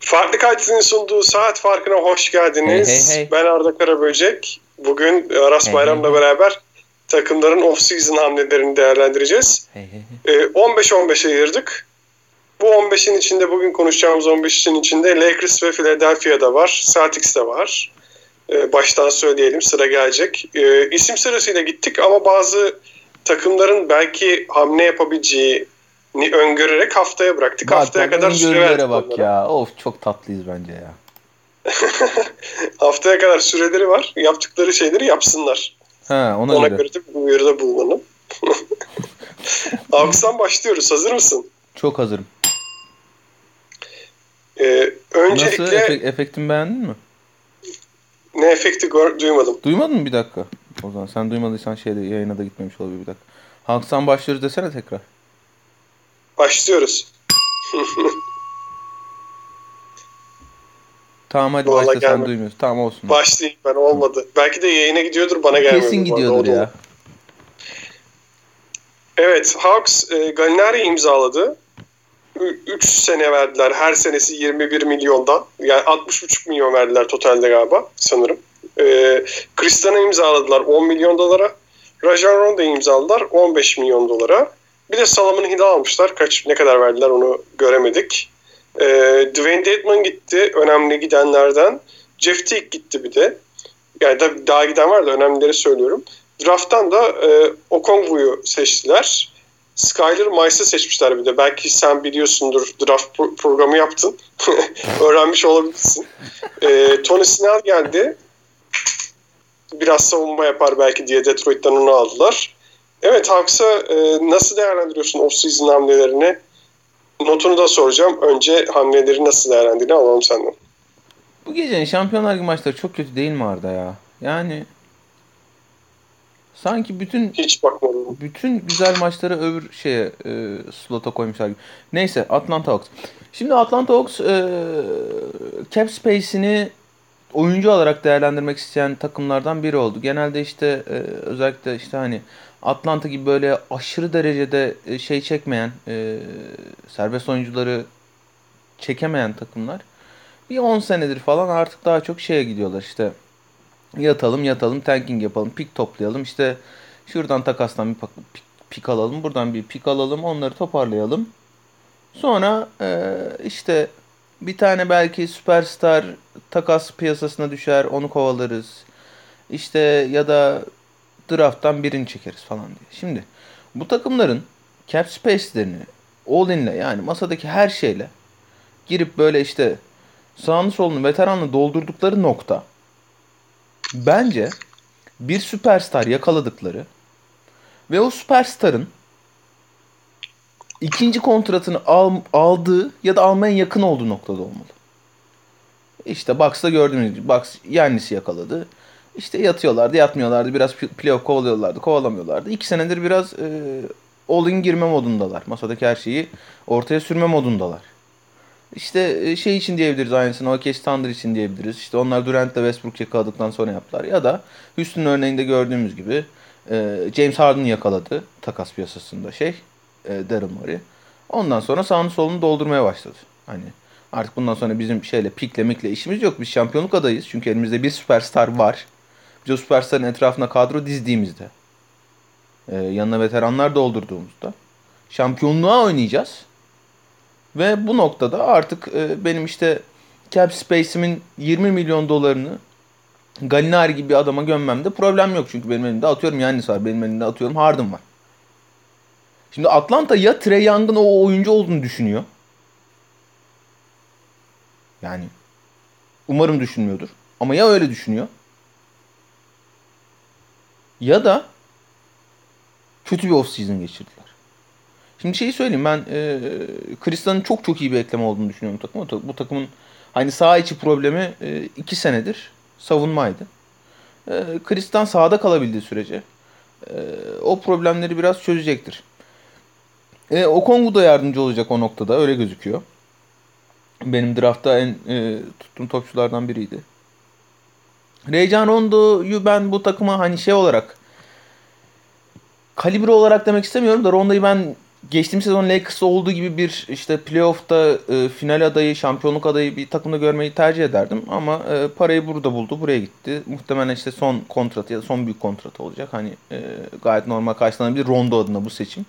Farklı Kalitesi'nin sunduğu saat farkına hoş geldiniz. Hey, hey, hey. Ben Arda Karaböcek. Bugün Aras Hey, Bayram'la hey, hey. beraber takımların off-season hamlelerini değerlendireceğiz. Hey hey hey. Ee, 15-15'e ayırdık. Bu 15'in içinde bugün konuşacağımız 15'in içinde Lakers ve Philadelphia'da var. Celtics'te var. Ee, baştan söyleyelim sıra gelecek. Ee, isim sırasıyla gittik ama bazı takımların belki hamle yapabileceğini öngörerek haftaya bıraktık. Bak haftaya bak kadar süre verdik bak onlara. ya. Of çok tatlıyız bence ya. Haftaya kadar süreleri var. Yaptıkları şeyleri yapsınlar. Ha ona, Ona göre. göre de bir uyarıda bulunalım. Aksam başlıyoruz. Hazır mısın? Çok hazırım. Ee, öncelikle Nasıl? Efe- efektimi beğendin mi? ne efekti duymadım. Duymadın mı bir dakika? O zaman sen duymadıysan şeyde yayına da gitmemiş olabilir bir dakika. Halksan başlıyoruz desene tekrar. Başlıyoruz. Tamam hadi Vallahi başla sen gelmedi. duymuyorsun. Tamam olsun. Başlayayım ben olmadı. Belki de yayına gidiyordur bana gelmiyor. Kesin bu arada, gidiyordur ya. Evet Hawks e, Gallinari imzaladı. 3 sene verdiler. Her senesi 21 milyondan. Yani 60,5 milyon verdiler totalde galiba sanırım. E, Kristan'ı imzaladılar 10 milyon dolara. Rajon Rondo'yu imzaladılar 15 milyon dolara. Bir de Salaman Hill'i almışlar. Kaç ne kadar verdiler onu göremedik. E, Dwayne Dedman gitti. Önemli gidenlerden. Jeff Teague gitti bir de. Yani da, daha giden var da önemlileri söylüyorum. Draft'tan da e, Okongwu'yu seçtiler. Skyler Mice'ı seçmişler bir de. Belki sen biliyorsundur draft pro- programı yaptın. Öğrenmiş olabilirsin. E, Tony Snell geldi. Biraz savunma yapar belki diye Detroit'ten onu aldılar. Evet Hawks'a e, nasıl değerlendiriyorsun off-season hamlelerini? Notunu da soracağım. Önce hamleleri nasıl değerlendirdiğini alalım senden. Bu gecenin Şampiyonlar Ligi maçları çok kötü değil mi Arda ya? Yani sanki bütün Hiç bakmadım. bütün güzel maçları öbür şeye e, slota koymuşlar gibi. Neyse Atlanta Hawks. Şimdi Atlanta Hawks e, cap space'ini oyuncu olarak değerlendirmek isteyen takımlardan biri oldu. Genelde işte e, özellikle işte hani Atlanta gibi böyle aşırı derecede e, şey çekmeyen e, serbest oyuncuları çekemeyen takımlar bir 10 senedir falan artık daha çok şeye gidiyorlar işte yatalım yatalım tanking yapalım pik toplayalım işte şuradan takastan bir pik, alalım buradan bir pik alalım onları toparlayalım sonra işte bir tane belki süperstar takas piyasasına düşer onu kovalarız işte ya da drafttan birini çekeriz falan diye. Şimdi bu takımların cap space'lerini all in'le yani masadaki her şeyle girip böyle işte sağını solunu veteranla doldurdukları nokta bence bir süperstar yakaladıkları ve o süperstarın ikinci kontratını al, aldığı ya da almaya yakın olduğu noktada olmalı. İşte Bucks'ta gördüğünüz gibi Bucks Yannis'i yakaladı. İşte yatıyorlardı, yatmıyorlardı. Biraz pl- playoff kovalıyorlardı, kovalamıyorlardı. İki senedir biraz e, all-in girme modundalar. Masadaki her şeyi ortaya sürme modundalar. İşte e, şey için diyebiliriz aynısını. OKC Thunder için diyebiliriz. İşte onlar Durant'le Westbrook yakaladıktan sonra yaptılar. Ya da Houston örneğinde gördüğümüz gibi e, James Harden yakaladı takas piyasasında şey. E, Daryl Morey. Ondan sonra sağını solunu doldurmaya başladı. Hani artık bundan sonra bizim şeyle pikle mikle işimiz yok. Biz şampiyonluk adayız. Çünkü elimizde bir süperstar var. Biz o süperstarın etrafına kadro dizdiğimizde e, yanına veteranlar doldurduğumuzda şampiyonluğa oynayacağız. Ve bu noktada artık e, benim işte cap space'imin 20 milyon dolarını Gallinari gibi bir adama gömmemde problem yok. Çünkü benim elimde atıyorum Yannis var. Benim elimde atıyorum Harden var. Şimdi Atlanta ya Trey Young'ın o oyuncu olduğunu düşünüyor. Yani umarım düşünmüyordur. Ama ya öyle düşünüyor. Ya da kötü bir off-season geçirdiler. Şimdi şeyi söyleyeyim ben e, Kristan'ın çok çok iyi bir ekleme olduğunu düşünüyorum takıma. Bu takımın hani saha içi problemi e, iki senedir savunmaydı. E, Kristan sahada kalabildiği sürece e, o problemleri biraz çözecektir. E, Okongu da yardımcı olacak o noktada öyle gözüküyor. Benim draftta en e, tuttuğum topçulardan biriydi. Reycan Rondo'yu ben bu takıma hani şey olarak kalibre olarak demek istemiyorum da Rondo'yu ben geçtiğimiz sezon Lakers'ta olduğu gibi bir işte playoff'ta e, final adayı, şampiyonluk adayı bir takımda görmeyi tercih ederdim. Ama e, parayı burada buldu, buraya gitti. Muhtemelen işte son kontratı ya da son büyük kontratı olacak. Hani e, gayet normal karşılanabilir Rondo adına bu seçim.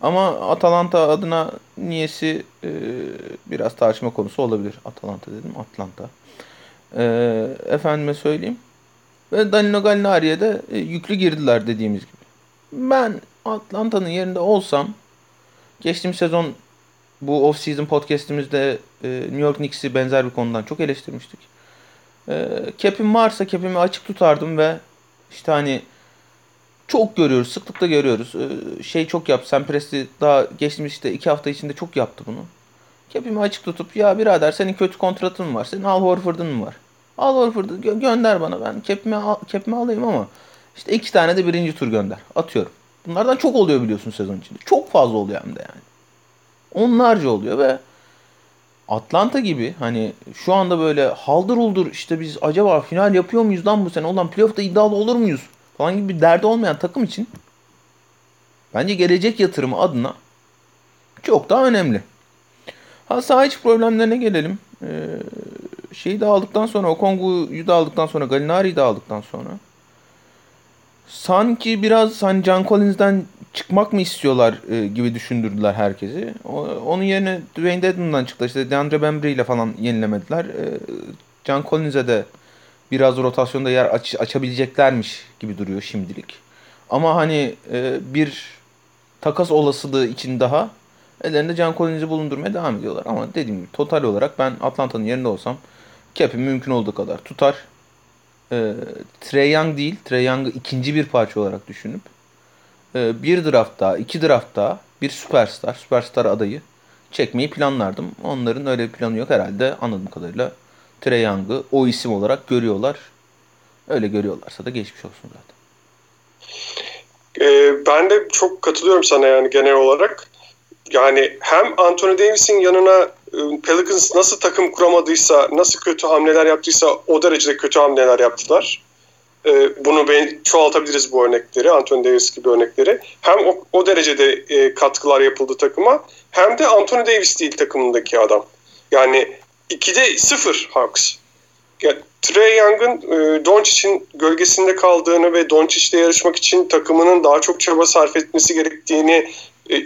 Ama Atalanta adına niyesi e, biraz tartışma konusu olabilir. Atalanta dedim, Atlanta. E, efendime söyleyeyim. Ve Danilo Gallinari'ye de e, yüklü girdiler dediğimiz gibi. Ben Atlanta'nın yerinde olsam geçtiğim sezon bu off-season podcast'imizde e, New York Knicks'i benzer bir konudan çok eleştirmiştik. E, cap'im varsa cap'imi açık tutardım ve işte hani çok görüyoruz, sıklıkla görüyoruz. E, şey çok yaptı. Sam Presti daha geçtiğimiz işte iki hafta içinde çok yaptı bunu. Cap'imi açık tutup ya birader senin kötü kontratın var. Senin Al Horford'un mu var? Al Horford'u gö- gönder bana. Ben cap'imi, al- cap'imi alayım ama işte iki tane de birinci tur gönder. Atıyorum. Bunlardan çok oluyor biliyorsun sezon içinde. Çok fazla oluyor hem de yani. Onlarca oluyor ve Atlanta gibi hani şu anda böyle haldır uldur işte biz acaba final yapıyor muyuz lan bu sene? Ulan playoff'ta iddialı olur muyuz? Falan gibi bir derdi olmayan takım için bence gelecek yatırımı adına çok daha önemli. Ha saha içi problemlerine gelelim. Ee, şeyi de aldıktan sonra Okongu'yu da aldıktan sonra Gallinari'yi de aldıktan sonra sanki biraz hani John Collins'den çıkmak mı istiyorlar e, gibi düşündürdüler herkesi. O, onun yerine Dwayne Dedman'dan çıktı. İşte DeAndre Bembry ile falan yenilemediler. E, John Collins'e de biraz rotasyonda yer aç, açabileceklermiş gibi duruyor şimdilik. Ama hani e, bir takas olasılığı için daha ellerinde John Collins'i bulundurmaya devam ediyorlar. Ama dediğim gibi total olarak ben Atlanta'nın yerinde olsam cap'im mümkün olduğu kadar tutar. E, Trey Young değil, Trey Young'ı ikinci bir parça olarak düşünüp e, bir draft daha, iki draft daha bir süperstar, süperstar adayı çekmeyi planlardım. Onların öyle bir planı yok herhalde anladığım kadarıyla. Trey Young'ı o isim olarak görüyorlar. Öyle görüyorlarsa da geçmiş olsun zaten. Ee, ben de çok katılıyorum sana yani genel olarak. Yani hem Anthony Davis'in yanına e, Pelicans nasıl takım kuramadıysa, nasıl kötü hamleler yaptıysa o derecede kötü hamleler yaptılar. Ee, bunu ben çoğaltabiliriz bu örnekleri, Anthony Davis gibi örnekleri. Hem o, o derecede e, katkılar yapıldı takıma hem de Anthony Davis değil takımındaki adam. Yani 2'de 0 Hawks. Yani Trey Young'ın e, Doncic'in gölgesinde kaldığını ve Doncic'le yarışmak için takımının daha çok çaba sarf etmesi gerektiğini e,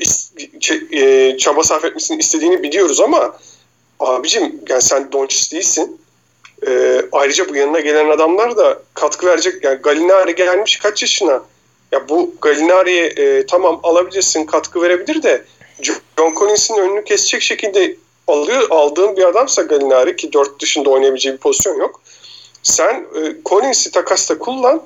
e, çaba sarf etmesini istediğini biliyoruz ama abicim yani sen Doncic değilsin. E, ayrıca bu yanına gelen adamlar da katkı verecek. Yani Galinari gelmiş kaç yaşına? Ya bu Galinari'ye e, tamam alabilirsin, katkı verebilir de John Collins'in önünü kesecek şekilde alıyor aldığın bir adamsa Galinari ki dört dışında oynayabileceği bir pozisyon yok. Sen e, Collins'i takasta kullan.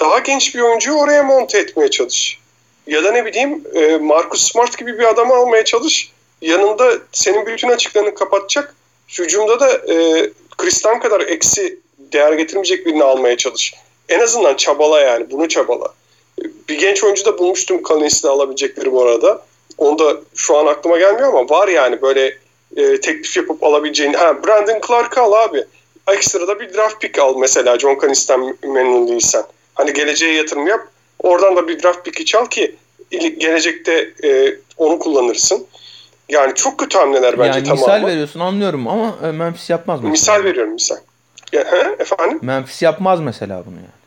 Daha genç bir oyuncuyu oraya monte etmeye çalış. Ya da ne bileyim e, Marcus Smart gibi bir adamı almaya çalış. Yanında senin bütün açıklarını kapatacak. Hücumda da e, Kristan kadar eksi değer getirmeyecek birini almaya çalış. En azından çabala yani. Bunu çabala. Bir genç oyuncu da bulmuştum Collins'i alabilecekleri bu arada. Onu da şu an aklıma gelmiyor ama var yani böyle e, teklif yapıp alabileceğin. Ha, Brandon Clark'ı al abi. Ekstra da bir draft pick al mesela John Collins'ten memnun değilsen. Hani geleceğe yatırım yap. Oradan da bir draft pick'i çal ki gelecekte e, onu kullanırsın. Yani çok kötü hamleler bence yani tamamı. misal veriyorsun anlıyorum ama e, Memphis yapmaz mesela. Misal veriyorum misal. Ya, he, efendim? Memphis yapmaz mesela bunu yani.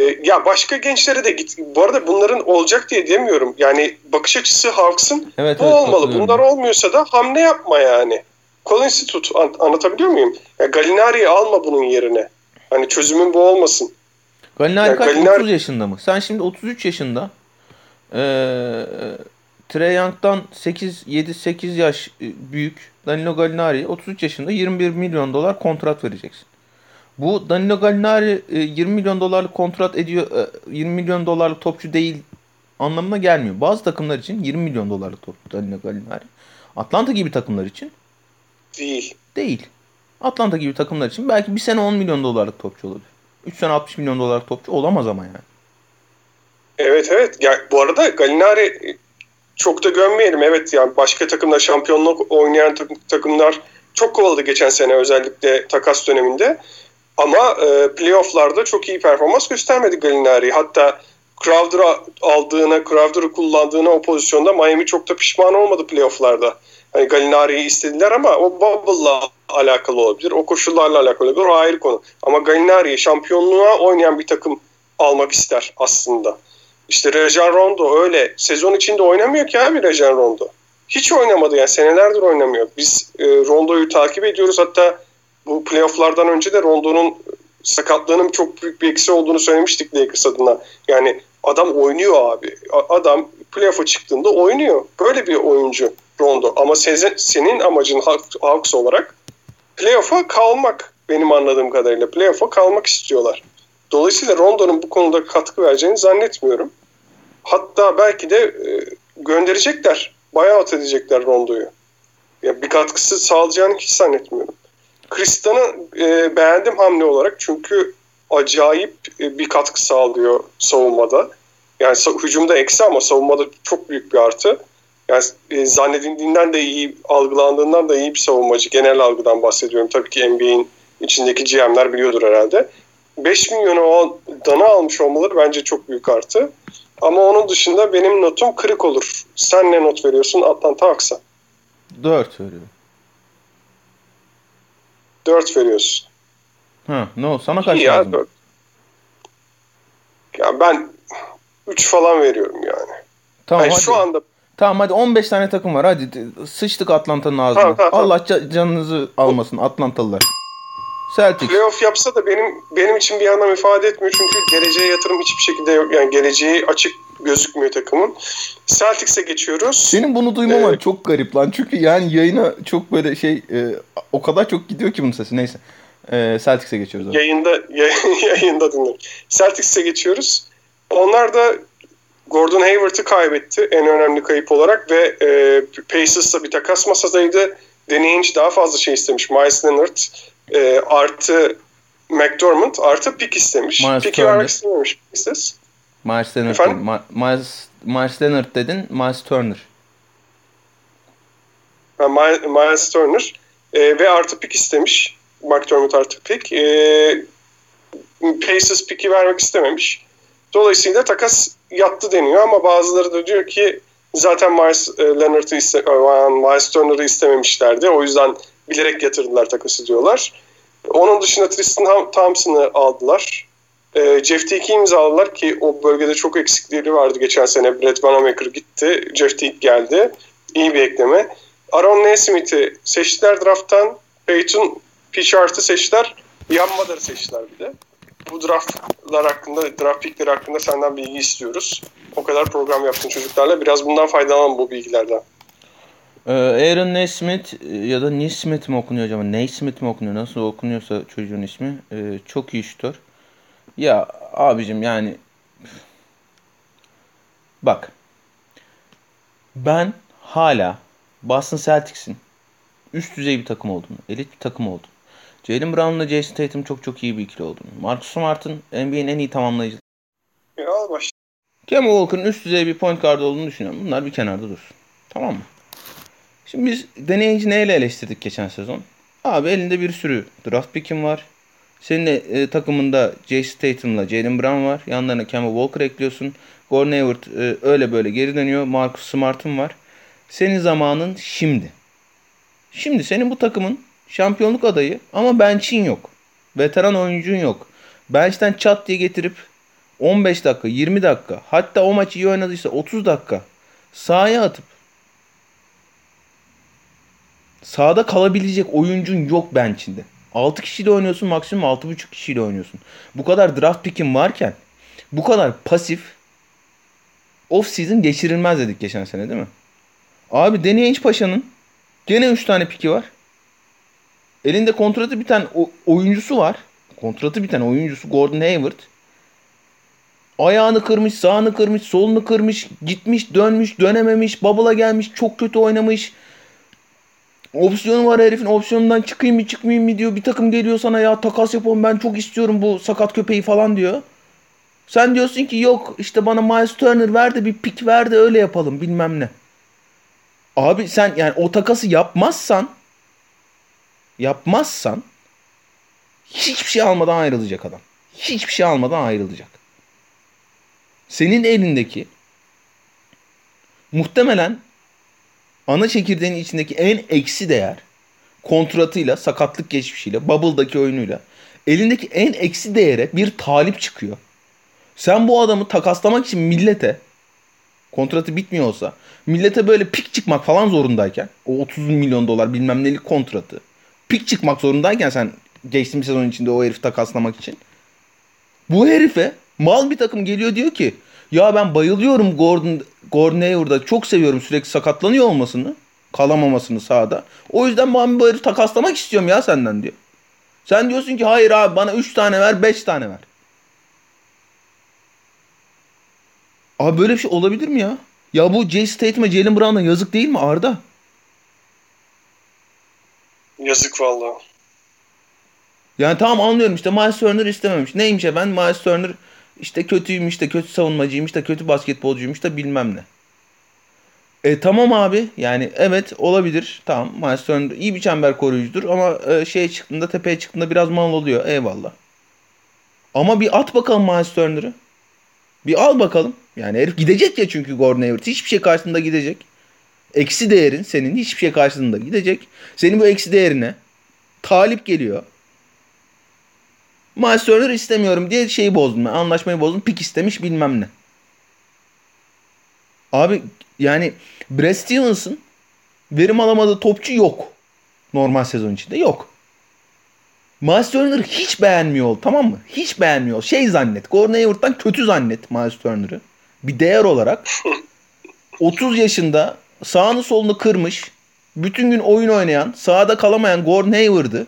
E, ya başka gençlere de git. Bu arada bunların olacak diye demiyorum. Yani bakış açısı Hawks'ın Evet, bu evet, olmalı. Bunlar olmuyorsa da hamle yapma yani. Collins'i tut. An- anlatabiliyor muyum? Ya Galinari'yi alma bunun yerine. Hani çözümün bu olmasın. Galinari Ya kaç? Galinari- 30 yaşında mı? Sen şimdi 33 yaşında. Ee, Trey Young'dan 8 7 8 yaş e, büyük Danilo Gallinari 33 yaşında 21 milyon dolar kontrat vereceksin. Bu Danilo Gallinari e, 20 milyon dolarlık kontrat ediyor. e, 20 milyon dolarlık topçu değil anlamına gelmiyor. Bazı takımlar için 20 milyon dolarlık topçu Danilo Gallinari. Atlanta gibi takımlar için Değil. değil. Atlanta gibi takımlar için belki bir sene 10 milyon dolarlık topçu olabilir. 3 sene 60 milyon dolarlık topçu olamaz ama yani. Evet evet. Ya, bu arada Galinari e, çok da gömmeyelim. Evet yani başka takımlar şampiyonluk oynayan tak- takımlar çok kovaladı geçen sene özellikle takas döneminde. Ama e, playofflarda çok iyi performans göstermedi Galinari. Hatta Crowder'ı aldığına, Crowder'ı kullandığına o pozisyonda Miami çok da pişman olmadı playofflarda. Hani Gallinari'yi istediler ama o bubble'la alakalı olabilir. O koşullarla alakalı olabilir. O ayrı konu. Ama Gallinari'yi şampiyonluğa oynayan bir takım almak ister aslında. İşte Rajan Rondo öyle. Sezon içinde oynamıyor ki abi Rajan Rondo. Hiç oynamadı yani senelerdir oynamıyor. Biz e, Rondo'yu takip ediyoruz. Hatta bu playofflardan önce de Rondo'nun sakatlığının çok büyük bir eksi olduğunu söylemiştik Lakers adına. Yani adam oynuyor abi. Adam playoff'a çıktığında oynuyor. Böyle bir oyuncu Rondo. Ama senin amacın Hawks olarak playoff'a kalmak benim anladığım kadarıyla. Playoff'a kalmak istiyorlar. Dolayısıyla Rondo'nun bu konuda katkı vereceğini zannetmiyorum. Hatta belki de e, gönderecekler. Bayağı edecekler Rondo'yu. Ya bir katkısı sağlayacağını hiç zannetmiyorum. Kristan'ı e, beğendim hamle olarak çünkü acayip e, bir katkı sağlıyor savunmada. Yani hücumda eksi ama savunmada çok büyük bir artı. Yani e, zannedildiğinden de iyi, algılandığından da iyi bir savunmacı. Genel algıdan bahsediyorum. Tabii ki NBA'in içindeki GM'ler biliyordur herhalde. 5 milyonu o dana almış olmaları bence çok büyük artı. Ama onun dışında benim notum kırık olur. Sen ne not veriyorsun Atlanta Hawks'a? 4 veriyorum. 4 veriyorsun. Ha, ne no, sana kaç ya, 4. Ya ben 3 falan veriyorum yani. Tamam yani hadi. Şu anda Tamam hadi 15 tane takım var hadi sıçtık Atlanta'nın ağzına. Tamam, tamam, Allah canınızı almasın Atlantalılar. Celtics. Playoff yapsa da benim benim için bir anlam ifade etmiyor çünkü geleceğe yatırım hiçbir şekilde yok. Yani geleceği açık gözükmüyor takımın. Celtics'e geçiyoruz. Senin bunu duymaman ee, çok garip lan. Çünkü yani yayına çok böyle şey e, o kadar çok gidiyor ki bunun sesi. Neyse. E, Celtics'e geçiyoruz. Abi. Yayında yayında dinlerim. Celtics'e geçiyoruz. Onlar da Gordon Hayward'ı kaybetti en önemli kayıp olarak ve e, Pacers'la bir takas masadaydı. Deneyince daha fazla şey istemiş. Miles Leonard e, artı McDermott artı pick istemiş. Miles vermek istememiş Pacers. Miles Leonard, dedin. Ma- Miles, Miles Leonard dedin. Miles Turner. Ha, Miles, Miles Turner. E, ve artı pick istemiş. McDermott artı pick. E, Pacers pick'i vermek istememiş. Dolayısıyla takas yattı deniyor ama bazıları da diyor ki zaten Miles e, Leonard'ı iste, e, Miles Turner'ı istememişlerdi. O yüzden bilerek yatırdılar takası diyorlar. Onun dışında Tristan Thompson'ı aldılar. E, Jeff Teague'i imzaladılar ki o bölgede çok eksikleri vardı geçen sene. Brett Vanamaker gitti. Jeff Teague geldi. İyi bir ekleme. Aaron Nesmith'i seçtiler drafttan. Peyton Pritchard'ı seçtiler. Yanmadar'ı seçtiler bir de bu draftlar hakkında, draft pickleri hakkında senden bilgi istiyoruz. O kadar program yaptın çocuklarla. Biraz bundan faydalanalım bu bilgilerden. Ee, Aaron Nesmith e, ya da Nesmith mi okunuyor acaba? Nesmith mi okunuyor? Nasıl okunuyorsa çocuğun ismi. Ee, çok iyi şutör. Ya abicim yani bak ben hala Boston Celtics'in üst düzey bir takım olduğunu, elit bir takım olduğunu Jalen Brown'la Jason Tatum çok çok iyi bir ikili oldu. Marcus Smart'ın NBA'nin en iyi tamamlayıcı. Ya baş. Kemba Walker'ın üst düzey bir point guard olduğunu düşünüyorum. Bunlar bir kenarda dursun. Tamam mı? Şimdi biz deneyici neyle eleştirdik geçen sezon? Abi elinde bir sürü draft pick'in var. Senin de e, takımında Jason Tatum'la Jalen Brown var. Yanlarına Kemba Walker ekliyorsun. Gordon Hayward e, öyle böyle geri dönüyor. Marcus Smart'ın var. Senin zamanın şimdi. Şimdi senin bu takımın şampiyonluk adayı ama bench'in yok. Veteran oyuncun yok. Bench'ten çat diye getirip 15 dakika, 20 dakika hatta o maçı iyi oynadıysa 30 dakika sahaya atıp sahada kalabilecek oyuncun yok bench'inde. 6 kişiyle oynuyorsun maksimum 6.5 kişiyle oynuyorsun. Bu kadar draft pick'in varken bu kadar pasif off season geçirilmez dedik geçen sene değil mi? Abi Danny Paşa'nın gene 3 tane piki var. Elinde kontratı biten oyuncusu var. Kontratı biten oyuncusu Gordon Hayward. Ayağını kırmış, sağını kırmış, solunu kırmış, gitmiş, dönmüş, dönememiş, bubble'a gelmiş, çok kötü oynamış. Opsiyonu var herifin opsiyonundan çıkayım mı çıkmayayım mı diyor. Bir takım geliyor sana ya takas yapalım ben çok istiyorum bu sakat köpeği falan diyor. Sen diyorsun ki yok işte bana Miles Turner ver de bir pik ver de öyle yapalım bilmem ne. Abi sen yani o takası yapmazsan yapmazsan hiçbir şey almadan ayrılacak adam. Hiçbir şey almadan ayrılacak. senin elindeki muhtemelen ana çekirdeğin içindeki en eksi değer kontratıyla, sakatlık geçmişiyle, Bubble'daki oyunuyla elindeki en eksi değere bir talip çıkıyor. Sen bu adamı takaslamak için millete kontratı bitmiyor olsa millete böyle pik çıkmak falan zorundayken o 30 milyon dolar bilmem nelik kontratı pik çıkmak zorundayken sen geçtiğimiz sezon içinde o herifi takaslamak için bu herife mal bir takım geliyor diyor ki ya ben bayılıyorum Gordon, Gordon Hayward'a çok seviyorum sürekli sakatlanıyor olmasını kalamamasını sahada. O yüzden ben bu herifi takaslamak istiyorum ya senden diyor. Sen diyorsun ki hayır abi bana 3 tane ver 5 tane ver. Abi böyle bir şey olabilir mi ya? Ya bu Jay Statham Jalen Brown'a yazık değil mi Arda? Yazık valla. Yani tamam anlıyorum işte Miles Turner istememiş. Neymiş ben Miles Turner işte kötüymüş de kötü savunmacıymış da kötü basketbolcuymuş da bilmem ne. E tamam abi yani evet olabilir tamam Miles Turner iyi bir çember koruyucudur ama e, şeye çıktığında tepeye çıktığında biraz mal oluyor eyvallah. Ama bir at bakalım Miles Turner'ı. Bir al bakalım. Yani herif gidecek ya çünkü Gordon Hayward. Hiçbir şey karşısında gidecek. Eksi değerin senin hiçbir şey karşısında gidecek. Senin bu eksi değerine talip geliyor. Miles Turner istemiyorum diye şeyi bozdum. Ben, anlaşmayı bozdum. Pik istemiş bilmem ne. Abi yani Brad Stevens'ın verim alamadığı topçu yok. Normal sezon içinde yok. Miles Turner'ı hiç beğenmiyor ol tamam mı? Hiç beğenmiyor ol. Şey zannet. Gordon Hayward'dan kötü zannet Miles Turner'ı. Bir değer olarak 30 yaşında sağını solunu kırmış bütün gün oyun oynayan sahada kalamayan Gordon Hayward'ı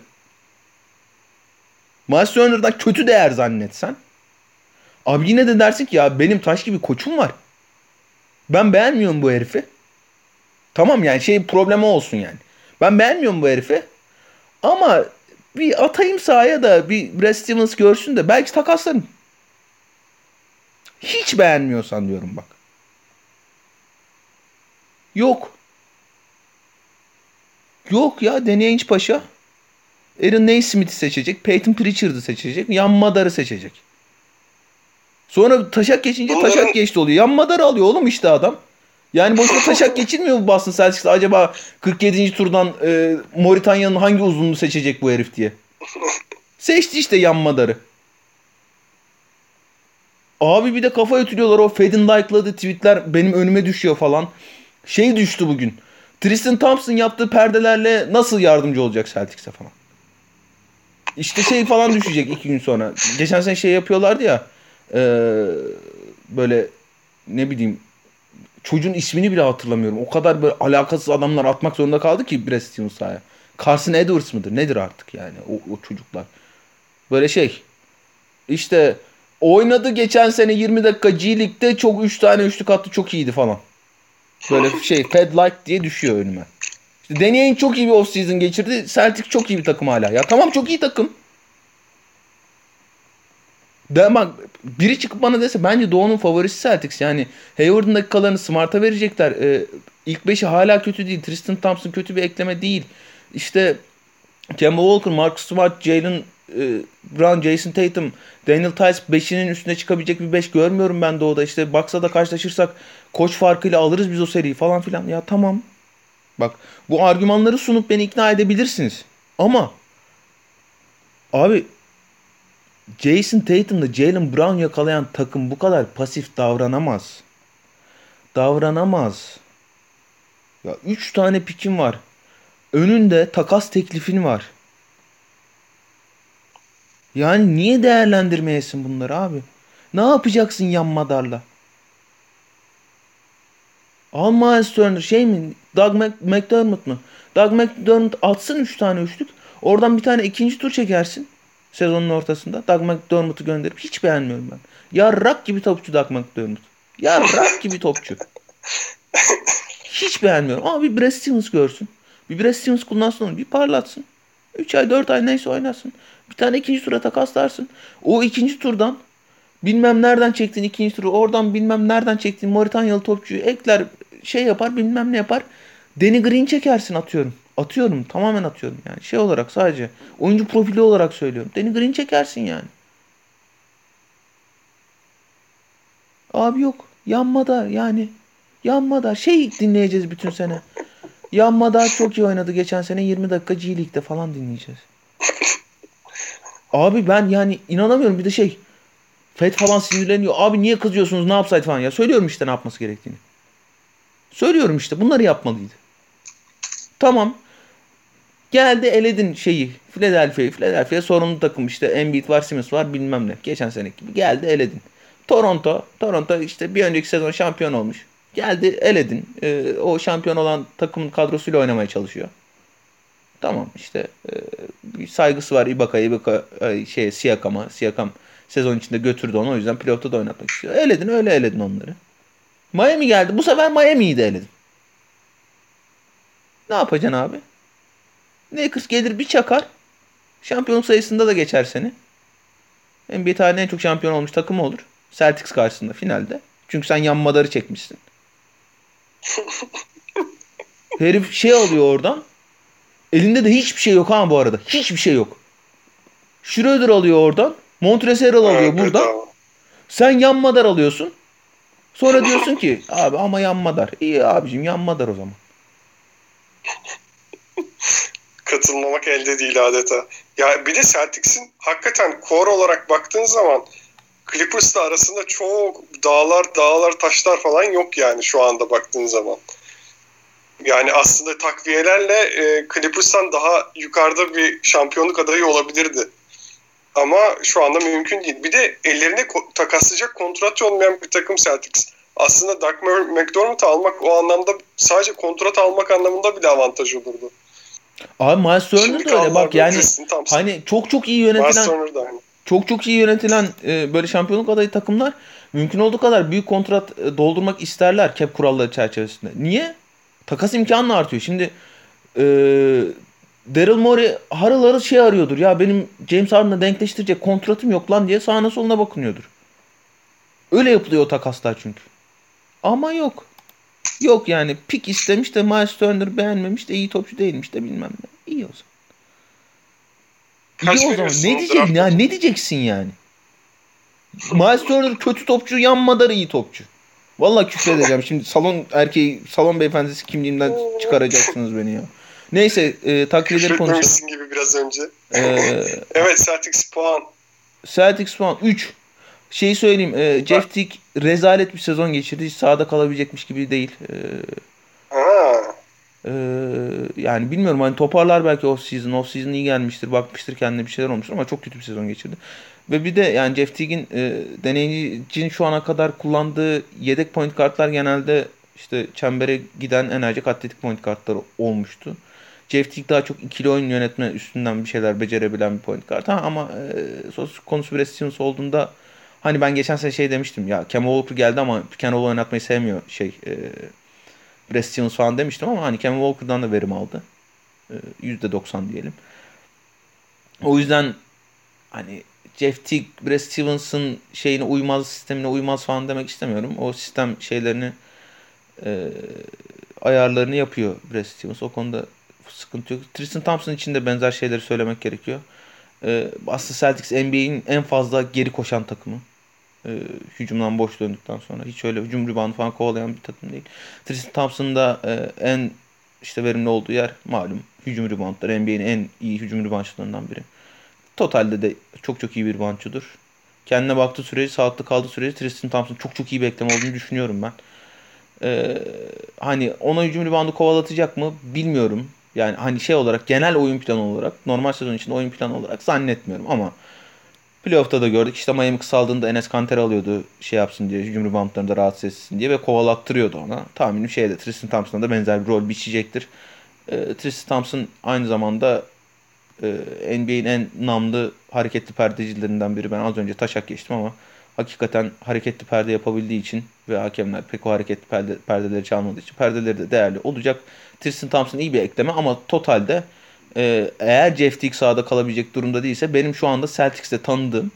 Miles Turner'dan kötü değer zannetsen abi yine de dersin ki ya benim taş gibi koçum var. Ben beğenmiyorum bu herifi. Tamam yani şey problemi olsun yani. Ben beğenmiyorum bu herifi. Ama bir atayım sahaya da bir Brad Stevens görsün de belki takaslarım. Hiç beğenmiyorsan diyorum bak. Yok. Yok ya Danny Paşa. Aaron Naismith'i seçecek. Peyton Pritchard'ı seçecek. Yan Madar'ı seçecek. Sonra taşak geçince Bunların... taşak geçti oluyor. Yan Madar'ı alıyor oğlum işte adam. Yani boşuna taşak geçirmiyor mu Boston Celtics? Acaba 47. turdan e, Moritanya'nın hangi uzunluğu seçecek bu herif diye. Seçti işte Yan Madar'ı. Abi bir de kafa ötürüyorlar o Fed'in like'ladığı tweetler benim önüme düşüyor falan. Şey düştü bugün. Tristan Thompson yaptığı perdelerle nasıl yardımcı olacak Celtics'e falan. İşte şey falan düşecek iki gün sonra. Geçen sene şey yapıyorlardı ya. E, böyle ne bileyim çocuğun ismini bile hatırlamıyorum. O kadar böyle alakasız adamlar atmak zorunda kaldı ki Brad Stevens sahaya. Carson Edwards mıdır? Nedir artık yani o, o çocuklar. Böyle şey. İşte oynadı geçen sene 20 dakika G League'de çok 3 tane üçlük attı çok iyiydi falan. Böyle şey Fed Like diye düşüyor önüme. Danny çok iyi bir off season geçirdi. Celtic çok iyi bir takım hala. Ya tamam çok iyi takım. De bak biri çıkıp bana dese bence Doğu'nun favorisi Celtics. Yani Hayward'ın dakikalarını Smart'a verecekler. Ee, ilk beşi hala kötü değil. Tristan Thompson kötü bir ekleme değil. İşte Kemba Walker, Marcus Smart, Jalen e, Brown, Jason Tatum, Daniel Tice 5'inin üstüne çıkabilecek bir 5 görmüyorum ben Doğu'da. İşte baksa da karşılaşırsak koç farkıyla alırız biz o seriyi falan filan. Ya tamam. Bak bu argümanları sunup beni ikna edebilirsiniz. Ama abi Jason Tatum'da Jalen Brown yakalayan takım bu kadar pasif davranamaz. Davranamaz. Ya 3 tane pikim var. Önünde takas teklifin var. Yani niye değerlendirmeyesin bunları abi? Ne yapacaksın yan madarla? Al Miles Turner şey mi? Doug McDermott mu? Doug McDermott atsın 3 tane üçlük. Oradan bir tane ikinci tur çekersin. Sezonun ortasında. Doug McDermott'u gönderip hiç beğenmiyorum ben. Yarrak gibi topçu Doug McDermott. Yarrak gibi topçu. Hiç beğenmiyorum. Ama bir Brad Stevens görsün. Bir Brad Stevens kullansın onu. Bir parlatsın. 3 ay 4 ay neyse oynasın. Bir tane ikinci tura takaslarsın. O ikinci turdan bilmem nereden çektin ikinci turu. Oradan bilmem nereden çektin Moritanyalı topçuyu ekler şey yapar bilmem ne yapar. Danny Green çekersin atıyorum. Atıyorum tamamen atıyorum yani şey olarak sadece oyuncu profili olarak söylüyorum. Danny Green çekersin yani. Abi yok. Yanmada yani. Yanmada. Şey dinleyeceğiz bütün sene. Yanmada çok iyi oynadı geçen sene 20 dakika G League'de falan dinleyeceğiz. Abi ben yani inanamıyorum bir de şey. Fed falan sinirleniyor. Abi niye kızıyorsunuz ne yapsaydı falan ya. Söylüyorum işte ne yapması gerektiğini. Söylüyorum işte bunları yapmalıydı. Tamam. Geldi eledin şeyi. Philadelphia'yı. Philadelphia sorunlu takım işte. Embiid var, Simmons var bilmem ne. Geçen seneki gibi. Geldi eledin. Toronto. Toronto işte bir önceki sezon şampiyon olmuş. Geldi eledin. Ee, o şampiyon olan takımın kadrosuyla oynamaya çalışıyor. Tamam işte e, bir saygısı var Ibaka, Ibaka şey Siakam'a. Siakam sezon içinde götürdü onu o yüzden playoff'ta da oynatmak istiyor. Eledin öyle eledin onları. Miami geldi. Bu sefer Miami'yi de eledin. Ne yapacaksın abi? Lakers gelir bir çakar. Şampiyonluk sayısında da geçer seni. NBA tarihinin en çok şampiyon olmuş takımı olur. Celtics karşısında finalde. Çünkü sen yan madarı çekmişsin. Herif şey alıyor oradan. Elinde de hiçbir şey yok ha bu arada. Hiçbir şey yok. Schroeder alıyor oradan. Montrezl alıyor Evet, bedava. Sen yan madar alıyorsun. Sonra diyorsun ki abi ama yan madar. İyi abicim yan madar o zaman. Katılmamak elde değil adeta. Ya bir de Celtics'in hakikaten core olarak baktığın zaman Clippers'la arasında çok dağlar dağlar taşlar falan yok yani şu anda baktığın zaman. Yani aslında takviyelerle e, Clippers'tan daha yukarıda bir şampiyonluk adayı olabilirdi. Ama şu anda mümkün değil. Bir de ellerine ko- takaslayacak kontrat olmayan bir takım Celtics. Aslında Doug McDermott'u almak o anlamda sadece kontrat almak anlamında bile avantaj olurdu. Abi Miles Turner da öyle bak yani Tristan Thompson. hani çok çok iyi yönetilen çok çok iyi yönetilen e, böyle şampiyonluk adayı takımlar mümkün olduğu kadar büyük kontrat e, doldurmak isterler cap kuralları çerçevesinde. Niye? Takas imkanı artıyor. Şimdi e, Daryl Morey harıl harıl şey arıyordur. Ya benim James Harden'la denkleştirecek kontratım yok lan diye sağına soluna bakınıyordur. Öyle yapılıyor o takaslar çünkü. Ama yok. Yok yani pik istemiş de Miles Turner beğenmemiş de iyi topçu değilmiş de bilmem ne. İyi o zaman. Kaç İyi o zaman. Ne draft ya? Ne diyeceksin yani? Miles Turner kötü topçu, yan Madar iyi topçu. Vallahi küfredeceğim. Şimdi salon erkeği, salon beyefendisi kimliğimden çıkaracaksınız beni ya. Neyse, e, takviyeleri konuşalım. Küfretmemişsin gibi biraz önce. E, Evet Celtics puan. Celtics puan 3. Şeyi söyleyeyim. E, Jeff Teague rezalet bir sezon geçirdi. Hiç sahada kalabilecekmiş gibi değil. E, Ha. Ee, yani bilmiyorum hani toparlar belki off season. Off season iyi gelmiştir. Bakmıştır kendine bir şeyler olmuştur ama çok kötü bir sezon geçirdi. Ve bir de yani Jeff Teague'in e, deneyicinin şu ana kadar kullandığı yedek point kartlar genelde işte çembere giden enerjik atletik point kartları olmuştu. Jeff Teague daha çok ikili oyun yönetme üstünden bir şeyler becerebilen bir point kart. Ha, ama e, konusu Brad Stevens olduğunda hani ben geçen sene şey demiştim ya Kemba Walker geldi ama pick oynatmayı sevmiyor şey e, Brad Stevens falan demiştim ama hani Kemba Walker'dan da verim aldı. Ee, %90 diyelim. O yüzden hani Jeff Teague, Brad Stevens'ın şeyine uymaz, sistemine uymaz falan demek istemiyorum. O sistem şeylerini e, ayarlarını yapıyor Brad Stevens. O konuda sıkıntı yok. Tristan Thompson için de benzer şeyleri söylemek gerekiyor. E, aslında Celtics NBA'in en fazla geri koşan takımı. E, hücumdan boş döndükten sonra. Hiç öyle hücum reboundu falan kovalayan bir takım değil. Tristan Thompson'ın da e, en işte verimli olduğu yer malum hücum reboundları. NBA'nin en iyi hücum reboundçılarından biri. Totalde de çok çok iyi bir reboundçudur. Kendine baktığı sürece, sağlıklı kaldığı sürece Tristan Thompson çok çok iyi bir ekleme olduğunu düşünüyorum ben. Ee, hani ona hücum reboundu kovalatacak mı bilmiyorum. Yani hani şey olarak genel oyun planı olarak normal sezon içinde oyun planı olarak zannetmiyorum ama Playoff'ta da gördük. İşte Miami kısaldığında Enes Kanter alıyordu şey yapsın diye. Hücum reboundlarında rahatsız etsin diye ve kovalattırıyordu ona. Tahminim şeyde Tristan Thompson'a da benzer bir rol biçecektir. E, Tristan Thompson aynı zamanda e, NBA'in en namlı hareketli perdecilerinden biri. Ben az önce taşak geçtim ama hakikaten hareketli perde yapabildiği için ve hakemler pek o hareketli perde, perdeleri çalmadığı için perdeleri de değerli olacak. Tristan Thompson iyi bir ekleme ama totalde ee, eğer Jeff Teague sahada kalabilecek durumda değilse benim şu anda Celtics'te tanıdığım,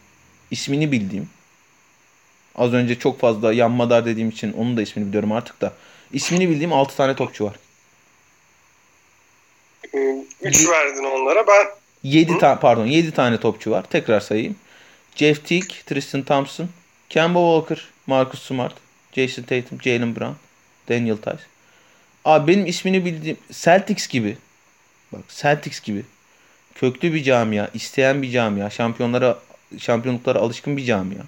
ismini bildiğim, az önce çok fazla yanmadar dediğim için onun da ismini biliyorum artık da, ismini bildiğim 6 tane topçu var. 3 verdin onlara. Ben 7 tane pardon 7 tane topçu var. Tekrar sayayım. Jeff Teague, Tristan Thompson, Kemba Walker, Marcus Smart, Jason Tatum, Jalen Brown, Daniel Tice. Abi benim ismini bildiğim Celtics gibi. Bak Celtics gibi. Köklü bir camia, isteyen bir camia, şampiyonlara şampiyonluklara alışkın bir camia.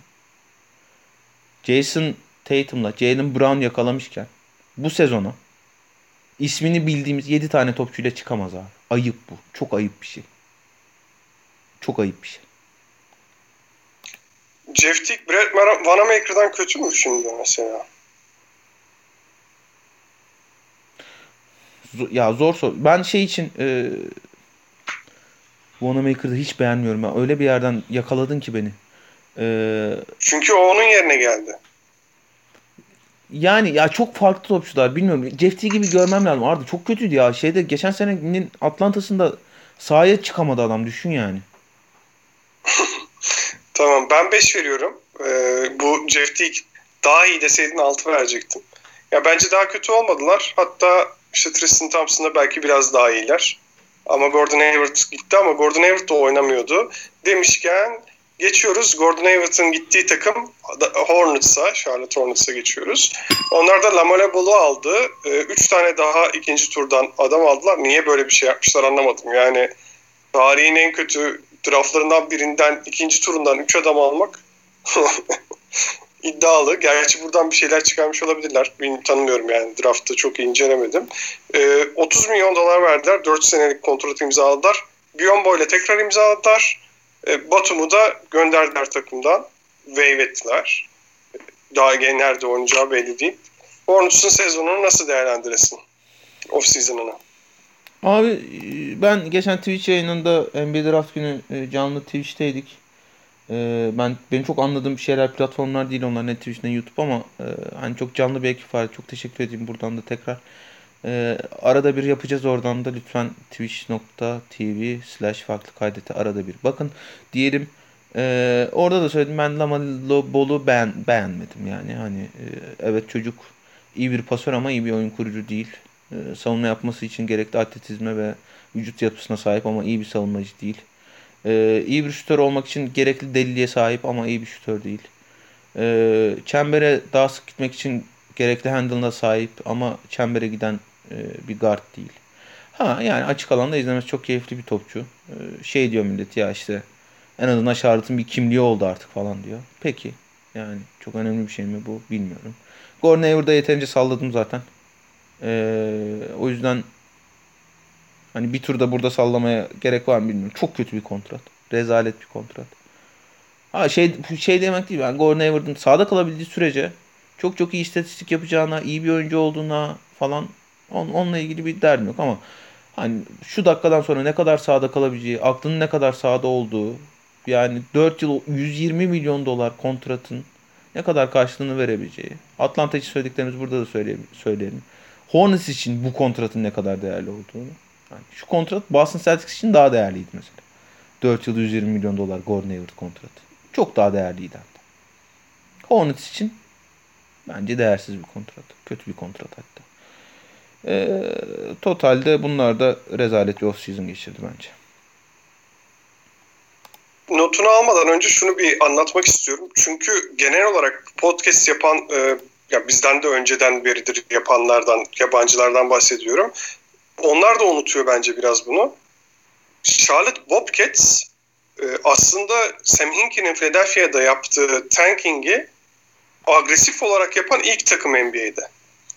Jason Tatum'la Jalen Brown yakalamışken bu sezona ismini bildiğimiz 7 tane topçuyla çıkamaz abi. Ayıp bu. Çok ayıp bir şey. Çok ayıp bir şey. Jeff Tick, Brett Vanamaker'dan kötü mü şimdi mesela? Ya zor sor. Ben şey için e, Wanamaker'ı hiç beğenmiyorum. Ya. Öyle bir yerden yakaladın ki beni. E, Çünkü o onun yerine geldi. Yani ya çok farklı topçular bilmiyorum. Jeff T gibi görmem lazım. Arda çok kötüydü ya. Şeyde geçen senenin Atlanta'sında sahaya çıkamadı adam düşün yani. tamam ben 5 veriyorum. Ee, bu Jeff Teague daha iyi deseydin 6 verecektim. Ya bence daha kötü olmadılar. Hatta işte Tristan Thompson'da belki biraz daha iyiler. Ama Gordon Hayward gitti ama Gordon Hayward da oynamıyordu. Demişken geçiyoruz. Gordon Hayward'ın gittiği takım Hornets'a, Charlotte Hornets'a geçiyoruz. Onlar da Lamela Ball'u aldı. Ee, üç tane daha ikinci turdan adam aldılar. Niye böyle bir şey yapmışlar anlamadım. Yani tarihin en kötü draftlarından birinden ikinci turundan üç adam almak iddialı. Gerçi buradan bir şeyler çıkarmış olabilirler. Bilmiyorum, tanımıyorum yani. Draft'ı çok incelemedim. Ee, 30 milyon dolar verdiler. 4 senelik kontrat imzaladılar. Biombo ile tekrar imzaladılar. E, Batum'u da gönderdiler takımdan. Wave ettiler. Daha nerede oynayacağı belli değil. Hornets'ın sezonunu nasıl değerlendiresin? Off season'ını. Abi e, ben geçen Twitch yayınında NBA Draft günü e, canlı Twitch'teydik. E, ben benim çok anladığım şeyler platformlar değil onlar ne Twitch ne YouTube ama hani çok canlı bir ekip var. Çok teşekkür edeyim buradan da tekrar. Arada bir yapacağız oradan da lütfen twitch.tv slash farklı kaydete arada bir bakın diyelim. Orada da söyledim ben Lamelo Ball'u beğen, beğenmedim yani hani evet çocuk iyi bir pasör ama iyi bir oyun kurucu değil. Ee, savunma yapması için gerekli atletizme ve vücut yapısına sahip ama iyi bir savunmacı değil. Ee, iyi bir şütör olmak için gerekli deliliğe sahip ama iyi bir şütör değil. Ee, çembere daha sık gitmek için gerekli handle'ına sahip ama çembere giden e, bir guard değil. Ha yani açık alanda izlemesi çok keyifli bir topçu. E, şey diyor millet ya işte en azından Charlotte'ın bir kimliği oldu artık falan diyor. Peki yani çok önemli bir şey mi bu bilmiyorum. Gordon Hayward'a yeterince salladım zaten. Ee, o yüzden hani bir turda burada sallamaya gerek var mı bilmiyorum. Çok kötü bir kontrat. Rezalet bir kontrat. Ha şey şey demek değil. Yani Gordon Hayward'ın sağda kalabildiği sürece çok çok iyi istatistik yapacağına, iyi bir oyuncu olduğuna falan On, onunla ilgili bir derdim yok ama hani şu dakikadan sonra ne kadar sağda kalabileceği, aklının ne kadar sağda olduğu yani 4 yıl 120 milyon dolar kontratın ne kadar karşılığını verebileceği. Atlanta için söylediklerimiz burada da söyleyelim. Hornets için bu kontratın ne kadar değerli olduğunu. Yani şu kontrat Boston Celtics için daha değerliydi mesela. 4 yıl 120 milyon dolar Gordon Hayward kontratı. Çok daha değerliydi hatta. Hornets için bence değersiz bir kontrat. Kötü bir kontrat hatta. E, totalde bunlar da rezalet bir off-season geçirdi bence. Notunu almadan önce şunu bir anlatmak istiyorum. Çünkü genel olarak podcast yapan, e, ya bizden de önceden beridir yapanlardan, yabancılardan bahsediyorum. Onlar da unutuyor bence biraz bunu. Charlotte Bobcats e, aslında Sam Hinkie'nin Philadelphia'da yaptığı tanking'i agresif olarak yapan ilk takım NBA'de.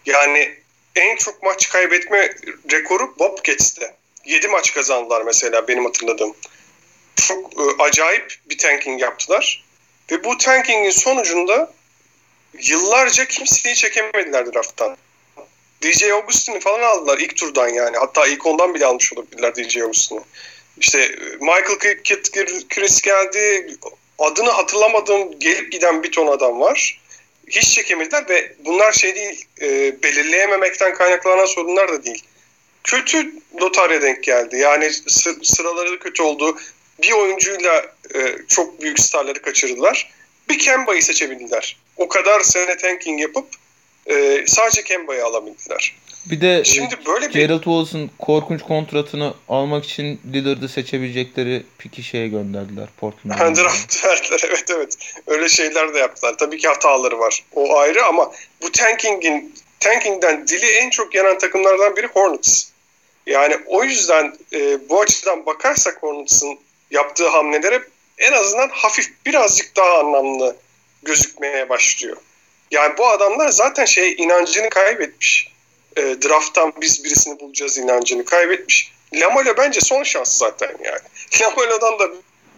Yani en çok maç kaybetme rekoru Bobcats'te. 7 maç kazandılar mesela benim hatırladığım. Çok e, acayip bir tanking yaptılar. Ve bu tankingin sonucunda yıllarca kimseyi çekemediler drafttan. DJ Augustin'i falan aldılar ilk turdan yani. Hatta ilk ondan bile almış olabilirler DJ Augustin'i. İşte e, Michael Chris geldi. Adını hatırlamadığım gelip giden bir ton adam var hiç çekemediler ve bunlar şey değil e, belirleyememekten kaynaklanan sorunlar da değil. Kötü lotarya denk geldi. Yani sı- sıraları kötü oldu. Bir oyuncuyla e, çok büyük starları kaçırdılar. Bir Kemba'yı seçebildiler. O kadar sene tanking yapıp e, sadece Kemba'yı alabildiler. Bir de Şimdi böyle bir Gerald Wallace'ın korkunç kontratını almak için Lillard'ı seçebilecekleri piki şeye gönderdiler Portland'a. draft verdiler evet evet. Öyle şeyler de yaptılar. Tabii ki hataları var. O ayrı ama bu tankingin tankingden dili en çok yanan takımlardan biri Hornets. Yani o yüzden e, bu açıdan bakarsak Hornets'ın yaptığı hamlelere en azından hafif birazcık daha anlamlı gözükmeye başlıyor. Yani bu adamlar zaten şey inancını kaybetmiş. E, draft'tan biz birisini bulacağız inancını kaybetmiş. Lamelo bence son şans zaten yani. Lamelo'dan da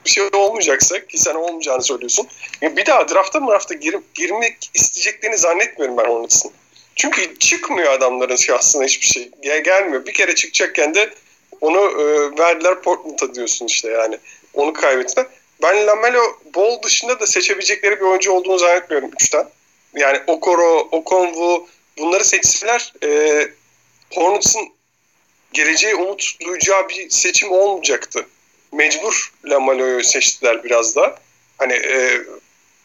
bir şey olmayacaksa ki sen olmayacağını söylüyorsun. Bir daha drafta drafta gir, girmek isteyeceklerini zannetmiyorum ben Hornets'ın. Çünkü çıkmıyor adamların şahsına hiçbir şey. Gel, gelmiyor. Bir kere çıkacakken de onu e, verdiler Portland'a diyorsun işte yani. Onu kaybettiler. Ben Lamelo Ball dışında da seçebilecekleri bir oyuncu olduğunu zannetmiyorum üçten. Yani Okoro, Okonwu bunları seçseler e, Hornets'ın geleceğe umut duyacağı bir seçim olmayacaktı. Mecbur Lamelo'yu seçtiler biraz da. Hani e,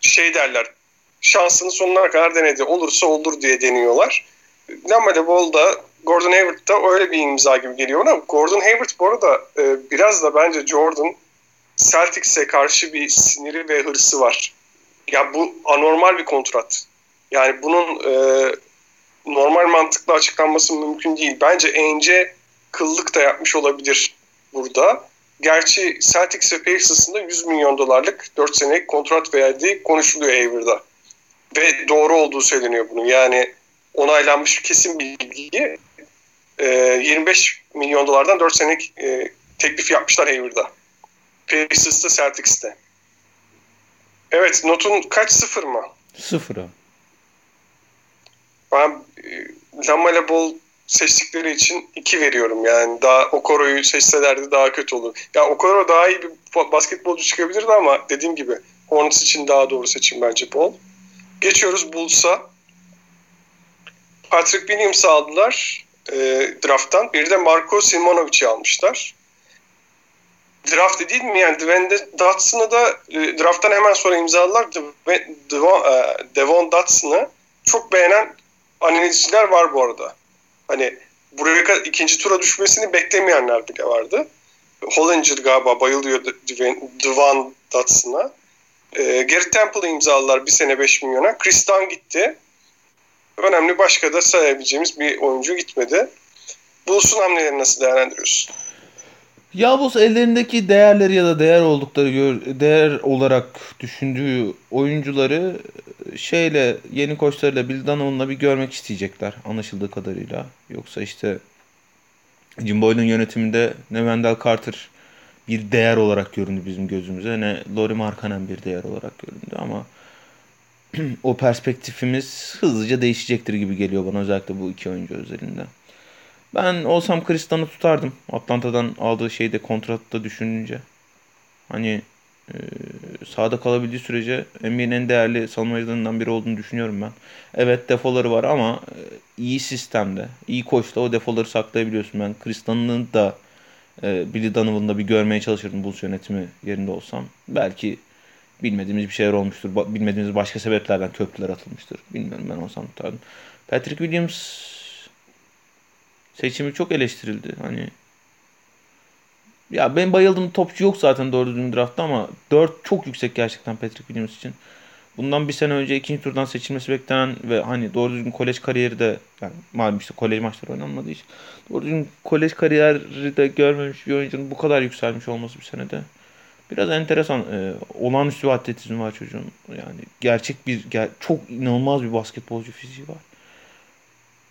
şey derler şansını sonuna kadar denedi. Olursa olur diye deniyorlar. Lamelo Ball da Gordon Hayward da öyle bir imza gibi geliyor ama Gordon Hayward bu arada e, biraz da bence Jordan Celtics'e karşı bir siniri ve hırsı var. Ya bu anormal bir kontrat. Yani bunun e, normal mantıkla açıklanması mümkün değil. Bence Ainge kıllık da yapmış olabilir burada. Gerçi Celtics ve Pacers'ın da 100 milyon dolarlık 4 senelik kontrat verdiği konuşuluyor Hayward'a. Ve doğru olduğu söyleniyor bunun. Yani onaylanmış kesin bilgi. E, 25 milyon dolardan 4 senelik e, teklif yapmışlar Hayward'a. Pacers'ta Celtics'te. Evet notun kaç sıfır mı? Sıfır abi. Ben e, Lamela Ball seçtikleri için 2 veriyorum yani. Daha Okoro'yu seçselerdi daha kötü olur. Ya Okoro daha iyi bir basketbolcu çıkabilirdi ama dediğim gibi Hornets için daha doğru seçim bence Ball. Geçiyoruz Bulls'a. Patrick Williams'ı aldılar e, drafttan. Bir de Marco Simonovic'i almışlar. Draft değil mi? Yani Devon Dotson'ı da e, drafttan hemen sonra imzaladılar. Devon, e, Dotson'ı çok beğenen analizciler var bu arada. Hani buraya ikinci tura düşmesini beklemeyenler bile vardı. Hollinger galiba bayılıyor Devon Dotson'a. E, Gary Temple'ı imzaladılar bir sene 5 milyona. Chris Dunn gitti. Önemli başka da sayabileceğimiz bir oyuncu gitmedi. Bulls'un hamlelerini nasıl değerlendiriyorsun? Yavuz ellerindeki değerleri ya da değer oldukları değer olarak düşündüğü oyuncuları şeyle yeni koçlarıyla Bill Donovan'la bir görmek isteyecekler anlaşıldığı kadarıyla. Yoksa işte Jim Boyle'ın yönetiminde ne Wendell Carter bir değer olarak göründü bizim gözümüze ne Lori Markkanen bir değer olarak göründü ama o perspektifimiz hızlıca değişecektir gibi geliyor bana özellikle bu iki oyuncu özelinde. Ben olsam Kristan'ı tutardım. Atlanta'dan aldığı şeyde kontratta düşününce. Hani e, sahada kalabildiği sürece NBA'nin en değerli savunmacılarından biri olduğunu düşünüyorum ben. Evet defoları var ama e, iyi sistemde, iyi koçta o defoları saklayabiliyorsun. Ben Kristan'ın da e, Billy Donovan'da bir görmeye çalışırdım Bulls yönetimi yerinde olsam. Belki bilmediğimiz bir şeyler olmuştur. Bilmediğimiz başka sebeplerden köprüler atılmıştır. Bilmiyorum ben olsam tutardım. Patrick Williams seçimi çok eleştirildi. Hani ya ben bayıldım topçu yok zaten doğru düzgün draftta ama 4 çok yüksek gerçekten Patrick Williams için. Bundan bir sene önce ikinci turdan seçilmesi beklenen ve hani doğru düzgün kolej kariyeri de yani malum işte kolej maçları oynanmadığı için doğru düzgün kolej kariyeri de görmemiş bir oyuncunun bu kadar yükselmiş olması bir senede biraz enteresan. E, olağanüstü bir atletizmi var çocuğun. Yani gerçek bir ger- çok inanılmaz bir basketbolcu fiziği var.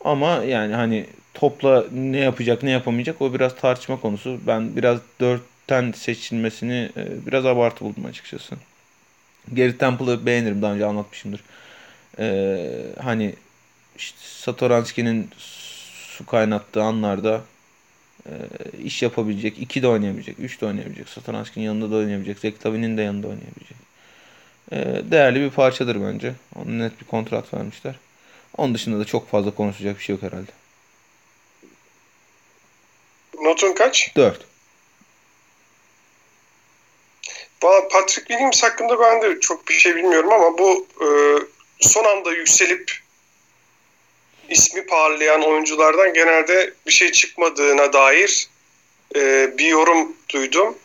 Ama yani hani topla ne yapacak ne yapamayacak o biraz tartışma konusu. Ben biraz dörtten seçilmesini e, biraz abartı buldum açıkçası. Gary Temple'ı beğenirim daha önce anlatmışımdır. Ee, hani işte Satoranski'nin su kaynattığı anlarda e, iş yapabilecek, iki de oynayabilecek, üç de oynayabilecek, Satoranski'nin yanında da oynayabilecek, Zektavi'nin de yanında oynayabilecek. E, değerli bir parçadır bence. Ona net bir kontrat vermişler. Onun dışında da çok fazla konuşacak bir şey yok herhalde. Notun kaç? 4. Patrick Williams hakkında ben de çok bir şey bilmiyorum ama bu e, son anda yükselip ismi parlayan oyunculardan genelde bir şey çıkmadığına dair e, bir yorum duydum.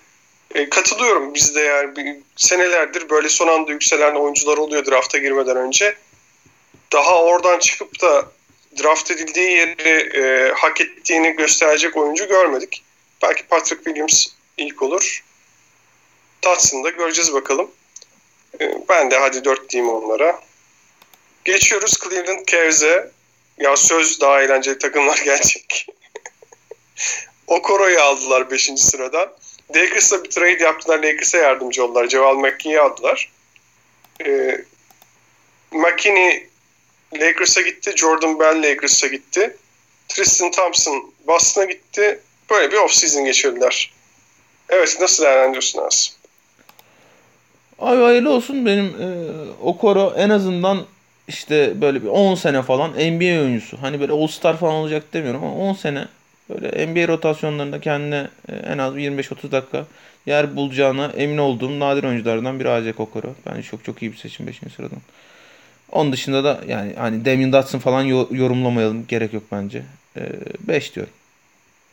E, katılıyorum bizde yani bir, senelerdir böyle son anda yükselen oyuncular oluyor drafta girmeden önce. Daha oradan çıkıp da draft edildiği yeri e, hak ettiğini gösterecek oyuncu görmedik. Belki Patrick Williams ilk olur. Tatsın da göreceğiz bakalım. E, ben de hadi 4 diyeyim onlara. Geçiyoruz Cleveland Cavs'e. Ya söz daha eğlenceli takımlar gelecek. Okoro'yu aldılar 5. sıradan. Lakers'la bir trade yaptılar. Lakers'a yardımcı oldular. Ceval McKinney'i aldılar. Ee, McKinney Lakers'a gitti. Jordan Bell Lakers'a gitti. Tristan Thompson Boston'a gitti. Böyle bir off-season geçirdiler. Evet nasıl değerlendiriyorsun Asim? Abi hayırlı olsun benim e, Okoro en azından işte böyle bir 10 sene falan NBA oyuncusu. Hani böyle All Star falan olacak demiyorum ama 10 sene böyle NBA rotasyonlarında kendine e, en az 25-30 dakika yer bulacağına emin olduğum nadir oyunculardan biri Ajay Okoro. Bence çok çok iyi bir seçim 5. sıradan. Onun dışında da yani hani Damien Dotson falan yorumlamayalım. Gerek yok bence. 5 ee, diyorum.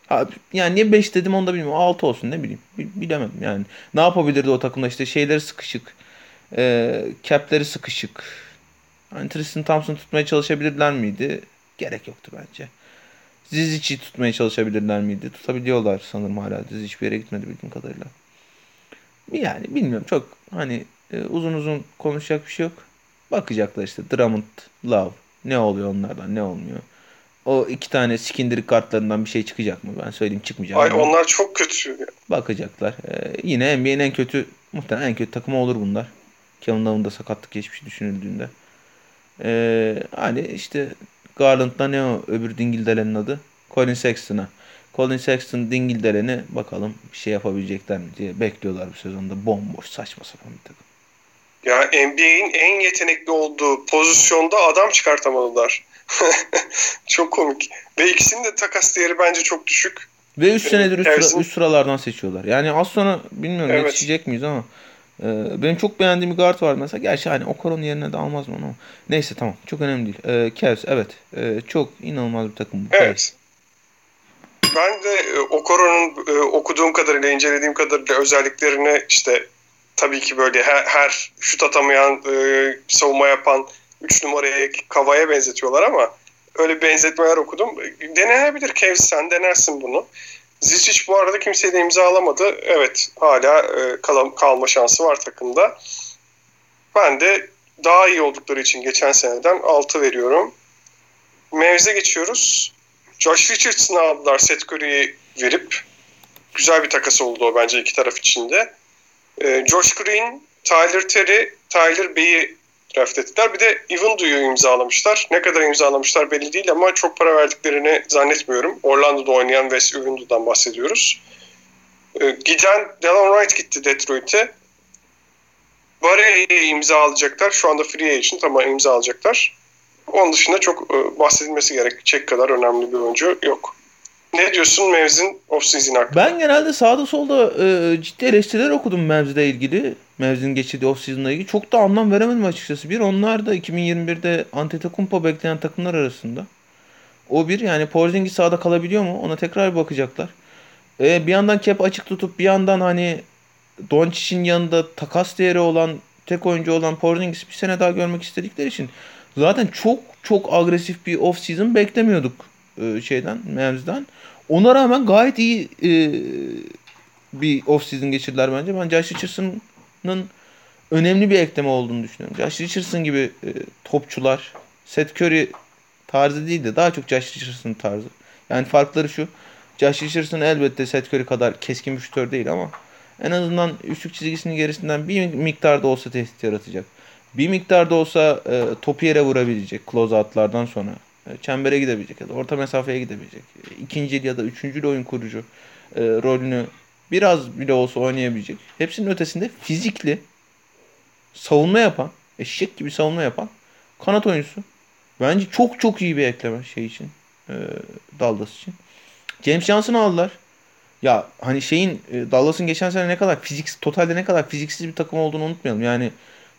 Abi, yani niye 5 dedim onu da bilmiyorum. 6 olsun ne bileyim. Bilemedim yani. Ne yapabilirdi o takımda işte şeyleri sıkışık. E, cap'leri sıkışık. Hani Tristan Thompson tutmaya çalışabilirler miydi? Gerek yoktu bence. Zizic'i tutmaya çalışabilirler miydi? Tutabiliyorlar sanırım hala. Zizic hiçbir yere gitmedi bildiğim kadarıyla. Yani bilmiyorum çok hani e, uzun uzun konuşacak bir şey yok. Bakacaklar işte Drummond, Love. Ne oluyor onlardan ne olmuyor. O iki tane skindirik kartlarından bir şey çıkacak mı? Ben söyleyeyim çıkmayacak. Ay ama. onlar çok kötü. Bakacaklar. Ee, yine NBA'nin en kötü muhtemelen en kötü takımı olur bunlar. Kevin Love'ın da sakatlık geçmişi düşünüldüğünde. Ee, hani işte Garland'da ne o öbür dingildelenin adı? Colin Sexton'a. Colin Sexton dingildeleni bakalım bir şey yapabilecekler mi diye bekliyorlar bu sezonda. Bomboş saçma sapan bir takım. Ya NBA'in en yetenekli olduğu pozisyonda adam çıkartamadılar. çok komik. Ve ikisinin de takas değeri bence çok düşük. Ve 3 senedir üst, sıra, üst sıralardan seçiyorlar. Yani az sonra bilmiyorum evet. yetişecek miyiz ama e, benim çok beğendiğim bir guard var mesela. Gerçi hani Okoro'nun yerine de almaz mı ama. Neyse tamam. Çok önemli değil. E, Cavs evet. E, çok inanılmaz bir takım bu. Evet. Ben de e, Okoro'nun e, okuduğum kadarıyla, incelediğim kadarıyla özelliklerini işte tabii ki böyle her, her şut atamayan, e, savunma yapan 3 numaraya Kava'ya benzetiyorlar ama öyle benzetmeler okudum. Denenebilir Kevs sen denersin bunu. Zizic bu arada kimseye de imza alamadı. Evet hala e, kal- kalma şansı var takımda. Ben de daha iyi oldukları için geçen seneden 6 veriyorum. Mevze geçiyoruz. Josh Richardson'ı aldılar Seth Curry'i verip. Güzel bir takas oldu o bence iki taraf içinde. E, Josh Green, Tyler Terry, Tyler Bey'i draft ettiler. Bir de Ivandu'yu imzalamışlar. Ne kadar imzalamışlar belli değil ama çok para verdiklerini zannetmiyorum. Orlando'da oynayan Wes Ivandu'dan bahsediyoruz. E, giden Delon Wright gitti Detroit'e. Barre'yi imza alacaklar. Şu anda free agent ama imza alacaklar. Onun dışında çok e, bahsedilmesi gerekecek kadar önemli bir oyuncu yok. Ne diyorsun Mavs'in off-season hakkında? Ben genelde sağda solda e, ciddi eleştiriler okudum Mavs'le ilgili. Mavs'in geçirdiği off-season'la ilgili. Çok da anlam veremedim açıkçası. Bir onlar da 2021'de Antetokounmpo bekleyen takımlar arasında. O bir yani Porzingis sağda kalabiliyor mu? Ona tekrar bakacaklar. E, bir yandan cap açık tutup bir yandan hani Doncic'in yanında takas değeri olan tek oyuncu olan Porzingis bir sene daha görmek istedikleri için zaten çok çok agresif bir off season beklemiyorduk e, şeyden Mavs'den. Ona rağmen gayet iyi e, bir off season geçirdiler bence. Ben Josh Richardson'ın önemli bir ekleme olduğunu düşünüyorum. Josh Richardson gibi e, topçular Seth Curry tarzı değil de daha çok Josh Richardson tarzı. Yani farkları şu. Josh Richardson elbette Seth Curry kadar keskin bir şutör değil ama en azından üçlük çizgisinin gerisinden bir miktarda olsa tehdit yaratacak. Bir miktarda olsa e, topu yere vurabilecek closeoutlardan sonra. E, çembere gidebilecek ya da orta mesafeye gidebilecek. E, ikinci ya da üçüncü oyun kurucu e, rolünü biraz bile olsa oynayabilecek. Hepsinin ötesinde fizikli, savunma yapan, eşek gibi savunma yapan kanat oyuncusu. Bence çok çok iyi bir ekleme şey için. E, Dallas için. James Johnson'ı aldılar. Ya hani şeyin e, Dallas'ın geçen sene ne kadar fizik totalde ne kadar fiziksiz bir takım olduğunu unutmayalım. Yani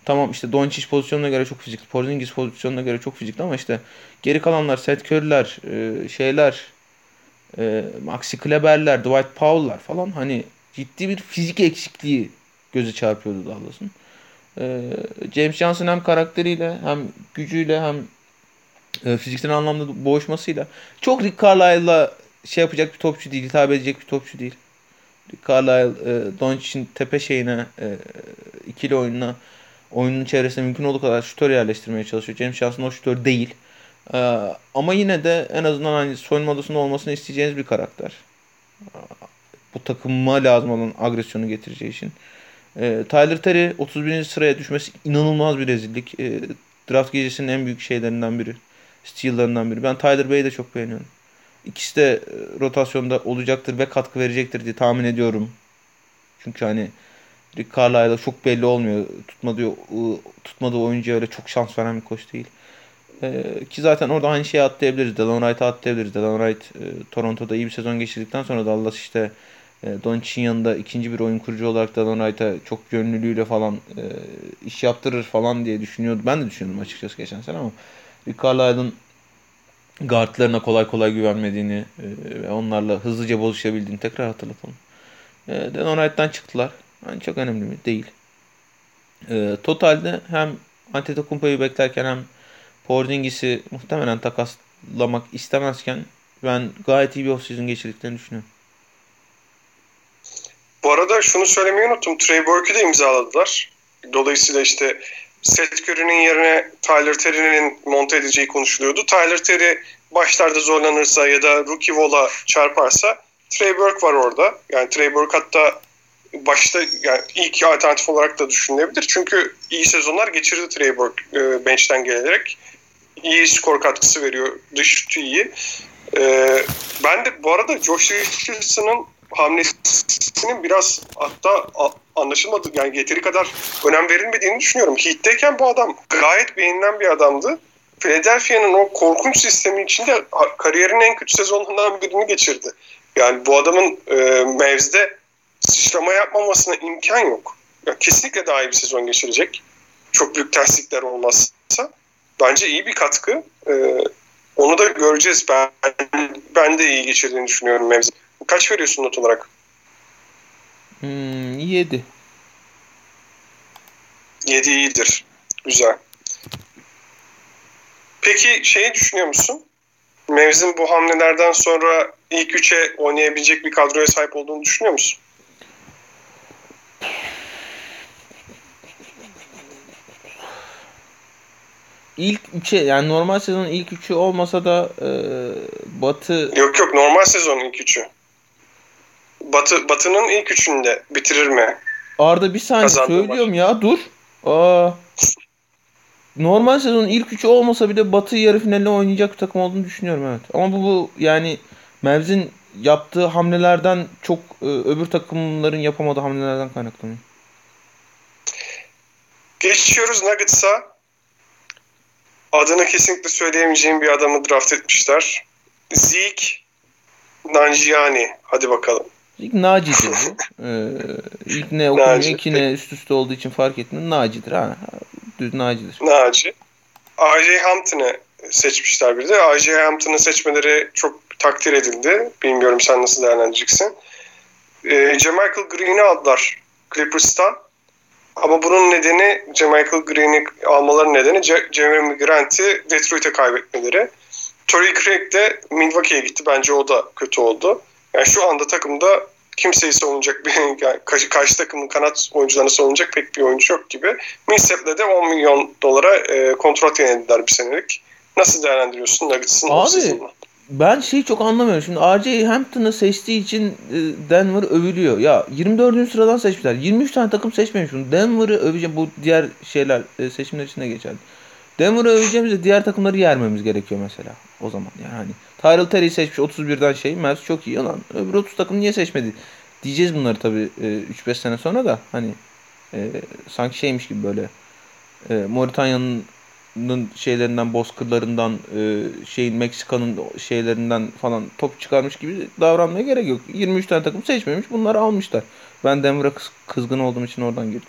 Tamam işte Doncic pozisyonuna göre çok fizikli. Porzingis pozisyonuna göre çok fizikli ama işte geri kalanlar Seth Curry'ler, e, şeyler, e, Maxi Kleber'ler, Dwight Powell'lar falan hani ciddi bir fizik eksikliği gözü çarpıyordu Dallas'ın. E, James Johnson hem karakteriyle hem gücüyle hem e, fiziksel anlamda boğuşmasıyla çok Rick Carlisle'la şey yapacak bir topçu değil, hitap edecek bir topçu değil. Rick Carlisle e, Doncic'in tepe şeyine ikili oyununa oyunun çevresine mümkün olduğu kadar şutör yerleştirmeye çalışıyor. James Johnson o şutör değil. Ee, ama yine de en azından hani soyunma odasında olmasını isteyeceğiniz bir karakter. Bu takıma lazım olan agresyonu getireceği için. Ee, Tyler Terry 31. sıraya düşmesi inanılmaz bir rezillik. Ee, draft gecesinin en büyük şeylerinden biri. Steal'larından biri. Ben Tyler Bey'i de çok beğeniyorum. İkisi de e, rotasyonda olacaktır ve katkı verecektir diye tahmin ediyorum. Çünkü hani Rick Carlisle'da çok belli olmuyor. Tutmadığı, tutmadığı oyuncuya öyle çok şans veren bir koç değil. Ee, ki zaten orada aynı şeyi atlayabiliriz. Delon Wright'a atlayabiliriz. Delon Wright e, Toronto'da iyi bir sezon geçirdikten sonra Dallas işte e, Doncic'in yanında ikinci bir oyun kurucu olarak Delon Wright'a çok yönlülüğüyle falan e, iş yaptırır falan diye düşünüyordum. Ben de düşünüyordum açıkçası geçen sene ama Rick Carlisle'ın guardlarına kolay kolay güvenmediğini e, ve onlarla hızlıca bozuşabildiğini tekrar hatırlatalım. E, Delon Wright'tan çıktılar. Yani çok önemli mi? Değil. E, totalde hem Antetokounmpo'yu beklerken hem Porzingis'i muhtemelen takaslamak istemezken ben gayet iyi bir offseason geçirdiklerini düşünüyorum. Bu arada şunu söylemeyi unuttum. Trey Burke'ü de imzaladılar. Dolayısıyla işte Seth Curry'nin yerine Tyler Terry'nin monte edeceği konuşuluyordu. Tyler Terry başlarda zorlanırsa ya da rookie wall'a çarparsa Trey Burke var orada. Yani Trey Burke hatta başta yani ilk alternatif olarak da düşünülebilir. Çünkü iyi sezonlar geçirdi Trey Burke e, bench'ten gelerek. İyi skor katkısı veriyor. Dış şutu iyi. E, ben de bu arada Josh Richardson'ın hamlesinin biraz hatta anlaşılmadı yani yeteri kadar önem verilmediğini düşünüyorum. Heat'teyken bu adam gayet beğenilen bir adamdı. Philadelphia'nın o korkunç sistemi içinde kariyerinin en kötü sezonlarından birini geçirdi. Yani bu adamın e, mevzide sıçrama yapmamasına imkan yok. Ya kesinlikle daha iyi bir sezon geçirecek. Çok büyük terslikler olmazsa. Bence iyi bir katkı. Ee, onu da göreceğiz. Ben ben de iyi geçirdiğini düşünüyorum mevzi. Kaç veriyorsun not olarak? Hmm, 7. 7 iyidir. Güzel. Peki şeyi düşünüyor musun? Mevzin bu hamlelerden sonra ilk üçe oynayabilecek bir kadroya sahip olduğunu düşünüyor musun? İlk üçe yani normal sezonun ilk üçü olmasa da e, Batı Yok yok normal sezonun ilk üçü. Batı Batı'nın ilk üçünde bitirir mi? Arda bir saniye Kazandı söylüyorum var. ya dur. Aa. Normal sezonun ilk üçü olmasa bile Batı yarı finalde oynayacak bir takım olduğunu düşünüyorum evet. Ama bu, bu yani Mavs'in yaptığı hamlelerden çok e, öbür takımların yapamadığı hamlelerden kaynaklanıyor. Geçiyoruz Nuggets'a adını kesinlikle söyleyemeyeceğim bir adamı draft etmişler. Zeke Nanjiani. Hadi bakalım. İlk Naci'dir bu. ee, ilk ne okumuyor, Naci. iki ne üst üste olduğu için fark etmiyor. Naci'dir. Ha. Düz Naci'dir. Naci. R.J. Hampton'ı seçmişler bir de. R.J. Hampton'ı seçmeleri çok takdir edildi. Bilmiyorum sen nasıl değerlendireceksin. Ee, Michael Green'i aldılar Clippers'tan. Ama bunun nedeni Michael Green'i almaların nedeni Jeremy Grant'i Detroit'e kaybetmeleri. Torrey Craig de Milwaukee'ye gitti. Bence o da kötü oldu. Yani şu anda takımda kimseyi savunacak bir yani karşı, karşı takımın kanat oyuncularını savunacak pek bir oyuncu yok gibi. Millsap'le de 10 milyon dolara e, kontrat yenildiler bir senelik. Nasıl değerlendiriyorsun Nuggets'ın Abi ben şeyi çok anlamıyorum. Şimdi R.J. Hampton'ı seçtiği için e, Denver övülüyor. Ya 24. sıradan seçmişler. 23 tane takım seçmemiş bunu. Denver'ı öveceğim. Bu diğer şeyler e, seçimler içinde geçer. Denver'ı öveceğimiz diğer takımları yermemiz gerekiyor mesela. O zaman yani hani. Tyrell Terry seçmiş 31'den şey. Mavs çok iyi lan. Öbür 30 takım niye seçmedi? Diyeceğiz bunları tabii 3-5 sene sonra da hani e, sanki şeymiş gibi böyle e, Moritanya'nın şeylerinden, bozkırlarından, e, şeyin Meksika'nın şeylerinden falan top çıkarmış gibi davranmaya gerek yok. 23 tane takım seçmemiş. Bunları almışlar. Ben Denver'a kız, kızgın olduğum için oradan girdim.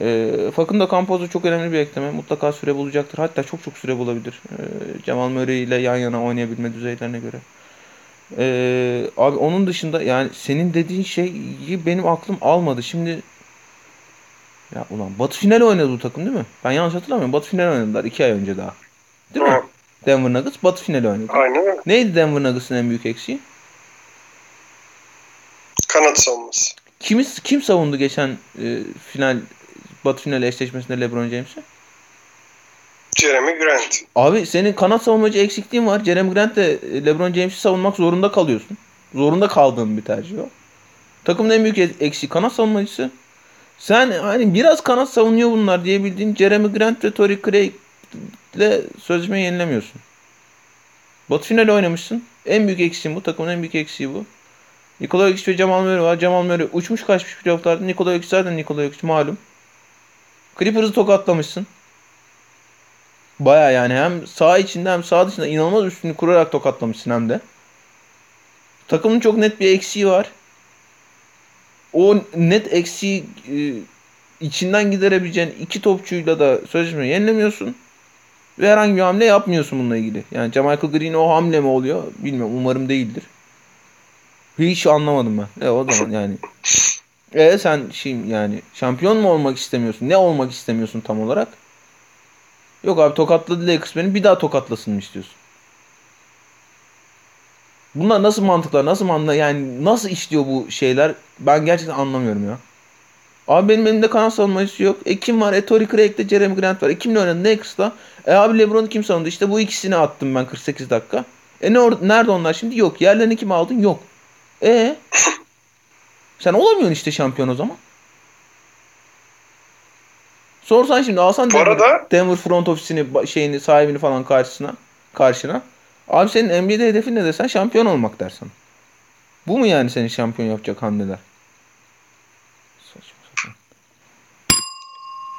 E, Campos da çok önemli bir ekleme. Mutlaka süre bulacaktır. Hatta çok çok süre bulabilir. E, Cemal Murray ile yan yana oynayabilme düzeylerine göre. E, abi onun dışında yani senin dediğin şeyi benim aklım almadı. Şimdi ya ulan Batı finali oynadı bu takım değil mi? Ben yanlış hatırlamıyorum. Batı finali oynadılar iki ay önce daha. Değil mi? Ha, Denver Nuggets Batı finali oynadı. aynen öyle. Neydi Denver Nuggets'ın en büyük eksiği? Kanat savunması. Kimi, kim savundu geçen e, final Batı finali eşleşmesinde LeBron James'i? Jeremy Grant. Abi senin kanat savunmacı eksikliğin var. Jeremy Grant de e, LeBron James'i savunmak zorunda kalıyorsun. Zorunda kaldığın bir tercih o. Takımın en büyük eksiği kanat savunmacısı. Sen hani biraz kanat savunuyor bunlar diyebildiğin Jeremy Grant ve Torrey Craig ile sözleşmeyi yenilemiyorsun. Batı finali oynamışsın. En büyük eksiğin bu. Takımın en büyük eksiği bu. Nikola Jokic ve Jamal Murray var. Jamal Murray uçmuş kaçmış playofflarda. Nikola Jokic zaten Nikola Jokic malum. Clippers'ı tokatlamışsın. Baya yani hem sağ içinde hem sağ dışında inanılmaz üstünü kurarak tokatlamışsın hem de. Takımın çok net bir eksiği var. O net eksiği e, içinden giderebileceğin iki topçuyla da sözleşmeyi yenilemiyorsun. Ve herhangi bir hamle yapmıyorsun bununla ilgili. Yani Jamichael Green o hamle mi oluyor? Bilmiyorum. Umarım değildir. Hiç anlamadım ben. E o zaman yani. E sen şimdi yani şampiyon mu olmak istemiyorsun? Ne olmak istemiyorsun tam olarak? Yok abi tokatladı Lakers beni bir daha tokatlasın mı istiyorsun? Bunlar nasıl mantıklar? Nasıl mantıklar? Yani nasıl işliyor bu şeyler? Ben gerçekten anlamıyorum ya. Abi benim elimde kanat savunmacısı yok. E kim var? E Torrey Craig'de Jeremy Grant var. E kimle oynadı? Lakers'la. E abi LeBron'u kim savundu? İşte bu ikisini attım ben 48 dakika. E ne or- nerede onlar şimdi? Yok. Yerlerini kim aldın? Yok. E sen olamıyorsun işte şampiyon o zaman. Sorsan şimdi alsan Denver, arada- Denver front ofisini şeyini sahibini falan karşısına karşına. Abi senin NBA'de hedefin ne desen şampiyon olmak dersen. Bu mu yani seni şampiyon yapacak hamleler?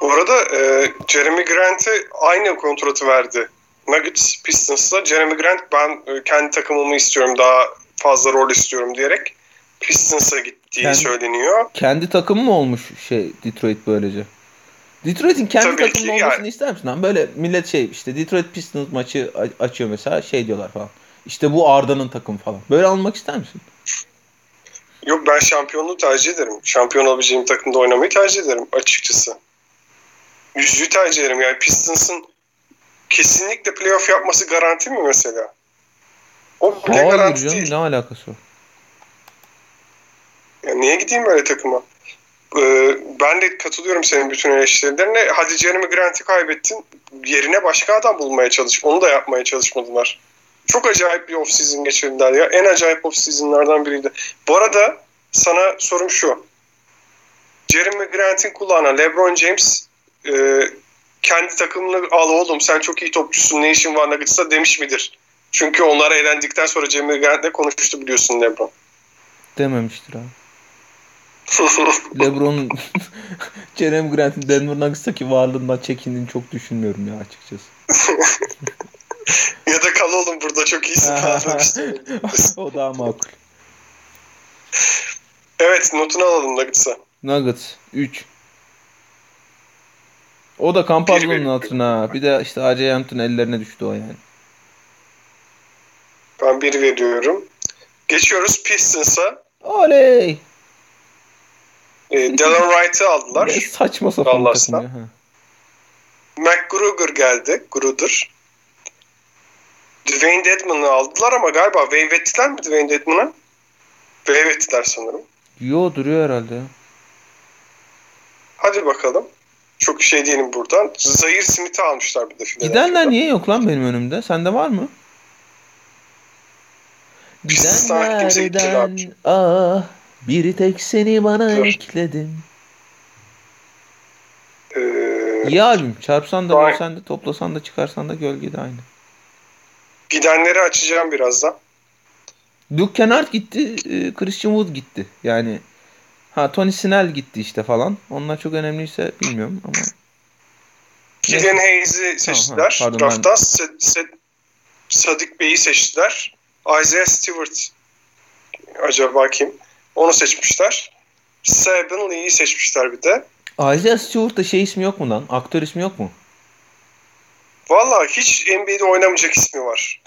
Bu arada e, Jeremy Grant'e aynı kontratı verdi. Nuggets Pistons'la Jeremy Grant ben e, kendi takımımı istiyorum daha fazla rol istiyorum diyerek Pistons'a gittiği Kendi- söyleniyor. Kendi takımı mı olmuş şey Detroit böylece? Detroit'in kendi Tabii takımı yani. olmasını ister misin? lan? Böyle millet şey işte Detroit Pistons maçı açıyor mesela şey diyorlar falan. İşte bu Arda'nın takımı falan. Böyle almak ister misin? Yok ben şampiyonluğu tercih ederim. Şampiyon olabileceğim takımda oynamayı tercih ederim açıkçası. Yüzüğü tercih ederim. Yani Pistons'ın kesinlikle playoff yapması garanti mi mesela? O bile Hayır garanti canım değil. ne alakası var? Ya niye gideyim böyle takıma? Ee, ben de katılıyorum senin bütün eleştirilerine. Hadi Jeremy Grant'i kaybettin. Yerine başka adam bulmaya çalış. Onu da yapmaya çalışmadılar. Çok acayip bir off-season geçirdiler ya. En acayip off-season'lardan biriydi. Bu arada sana sorum şu. Jeremy Grant'in kulağına LeBron James e, kendi takımını al oğlum sen çok iyi topçusun ne işin var Nuggets'ta demiş midir? Çünkü onlar eğlendikten sonra Jeremy Grant'le konuştu biliyorsun LeBron. Dememiştir abi. LeBron'un Jeremy Grant'in Denver Nuggets'taki varlığından çekindiğini çok düşünmüyorum ya açıkçası. ya da kal oğlum burada çok iyisin o daha makul. Evet notunu alalım Nuggets'a. Nuggets 3. O da Campazzo'nun altına. Bir de işte AJ Hampton ellerine düştü o yani. Ben bir veriyorum. Geçiyoruz Pistons'a. Oley! E, Delon Wright'ı Ne aldılar. saçma sapan takım ya. McGruger geldi. Gruder. Dwayne Dedman'ı aldılar ama galiba waive ettiler mi Dwayne Dedman'ı? Waive ettiler sanırım. Yo duruyor herhalde. Hadi bakalım. Çok şey değilim buradan. Zahir Smith'i almışlar bir de. Gidenler Philadelphia'da. niye yok lan benim önümde? Sende var mı? Gidenlerden ah bir tek seni bana Dur. ekledim. Ee, İyi albüm. Çarpsan da Vay. bölsen de toplasan da çıkarsan da gölgede aynı. gidenleri açacağım birazdan. Luke Kennard gitti. e, Christian Wood gitti. Yani ha Tony Snell gitti işte falan. Onlar çok önemliyse bilmiyorum ama. Killian Hayes'i seçtiler. pardon, Draft'tan Se- Se- Sadık Bey'i seçtiler. Isaiah Stewart acaba kim? Onu seçmişler. Saban Lee'yi seçmişler bir de. Isaiah Stewart'ta şey ismi yok mu lan? Aktör ismi yok mu? Valla hiç NBA'de oynamayacak ismi var.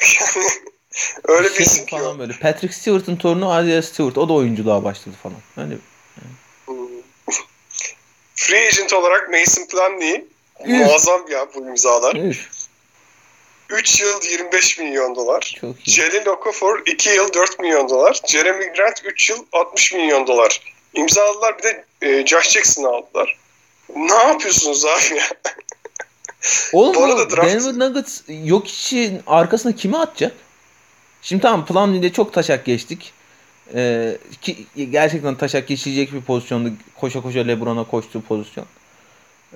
Öyle bir Şey isim falan o. böyle. Patrick Stewart'ın torunu Isaiah Stewart. O da oyunculuğa başladı falan. Hani Hmm. Free agent olarak Mason Plumlee muazzam ya bu imzalar. üf, 3 yıl 25 milyon dolar. Jelly Okafor 2 yıl 4 milyon dolar. Jeremy Grant 3 yıl 60 milyon dolar. İmzaladılar bir de e, Josh Jackson'ı aldılar. Ne yapıyorsunuz abi ya? Oğlum Bu arada draft- Denver Nuggets yok için arkasına kimi atacak? Şimdi tamam Plumlee'de çok taşak geçtik. Ee, ki gerçekten taşak geçilecek bir pozisyondu. Koşa koşa LeBron'a koştuğu pozisyon.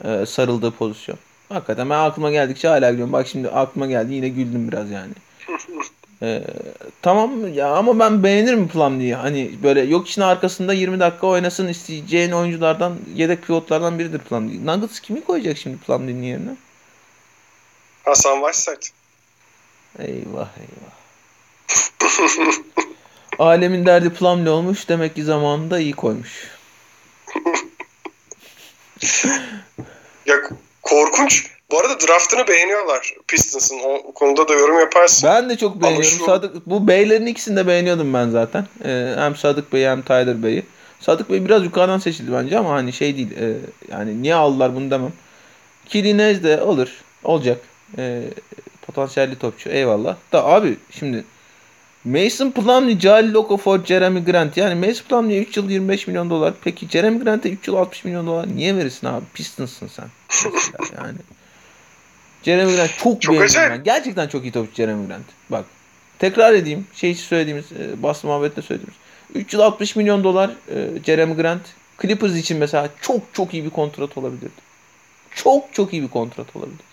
Ee, sarıldığı pozisyon. Hakikaten ben aklıma geldikçe hala gülüyorum. Bak şimdi aklıma geldi yine güldüm biraz yani. Ee, tamam ya ama ben beğenirim Plumlee'yi. Hani böyle yok için arkasında 20 dakika oynasın isteyeceğin oyunculardan yedek pivotlardan biridir Plumlee. Nuggets kimi koyacak şimdi Plumlee'nin yerine? Hasan Whiteside. Eyvah eyvah. Alemin derdi Plumlee olmuş. Demek ki zamanında iyi koymuş. Ya korkunç. Bu arada draftını beğeniyorlar Pistons'ın. O konuda da yorum yaparsın. Ben de çok beğeniyorum. şu- Sadık, bu beylerin ikisini de beğeniyordum ben zaten. Ee, hem Sadık Bey'i hem Tyler Bey'i. Sadık Bey biraz yukarıdan seçildi bence ama hani şey değil. e, yani niye aldılar bunu demem. Kilinez de olur. Olacak. E, potansiyelli topçu. Eyvallah. Da abi şimdi Mason Plumlee, Jalil Okafor, Jeremy Grant. Yani Mason Plumlee'ye 3 yıl 25 milyon dolar. Peki Jeremy Grant'e 3 yıl 60 milyon dolar niye verirsin abi? Pistons'ın sen. Yani. Jeremy Grant çok, Çok beğendim ben. Gerçekten çok iyi topçu Jeremy Grant. Bak tekrar edeyim. Şey söylediğimiz, e, Boston muhabbette söylediğimiz. 3 yıl 60 milyon dolar e, Jeremy Grant. Clippers için mesela çok çok iyi bir kontrat olabilirdi. Çok çok iyi bir kontrat olabilirdi.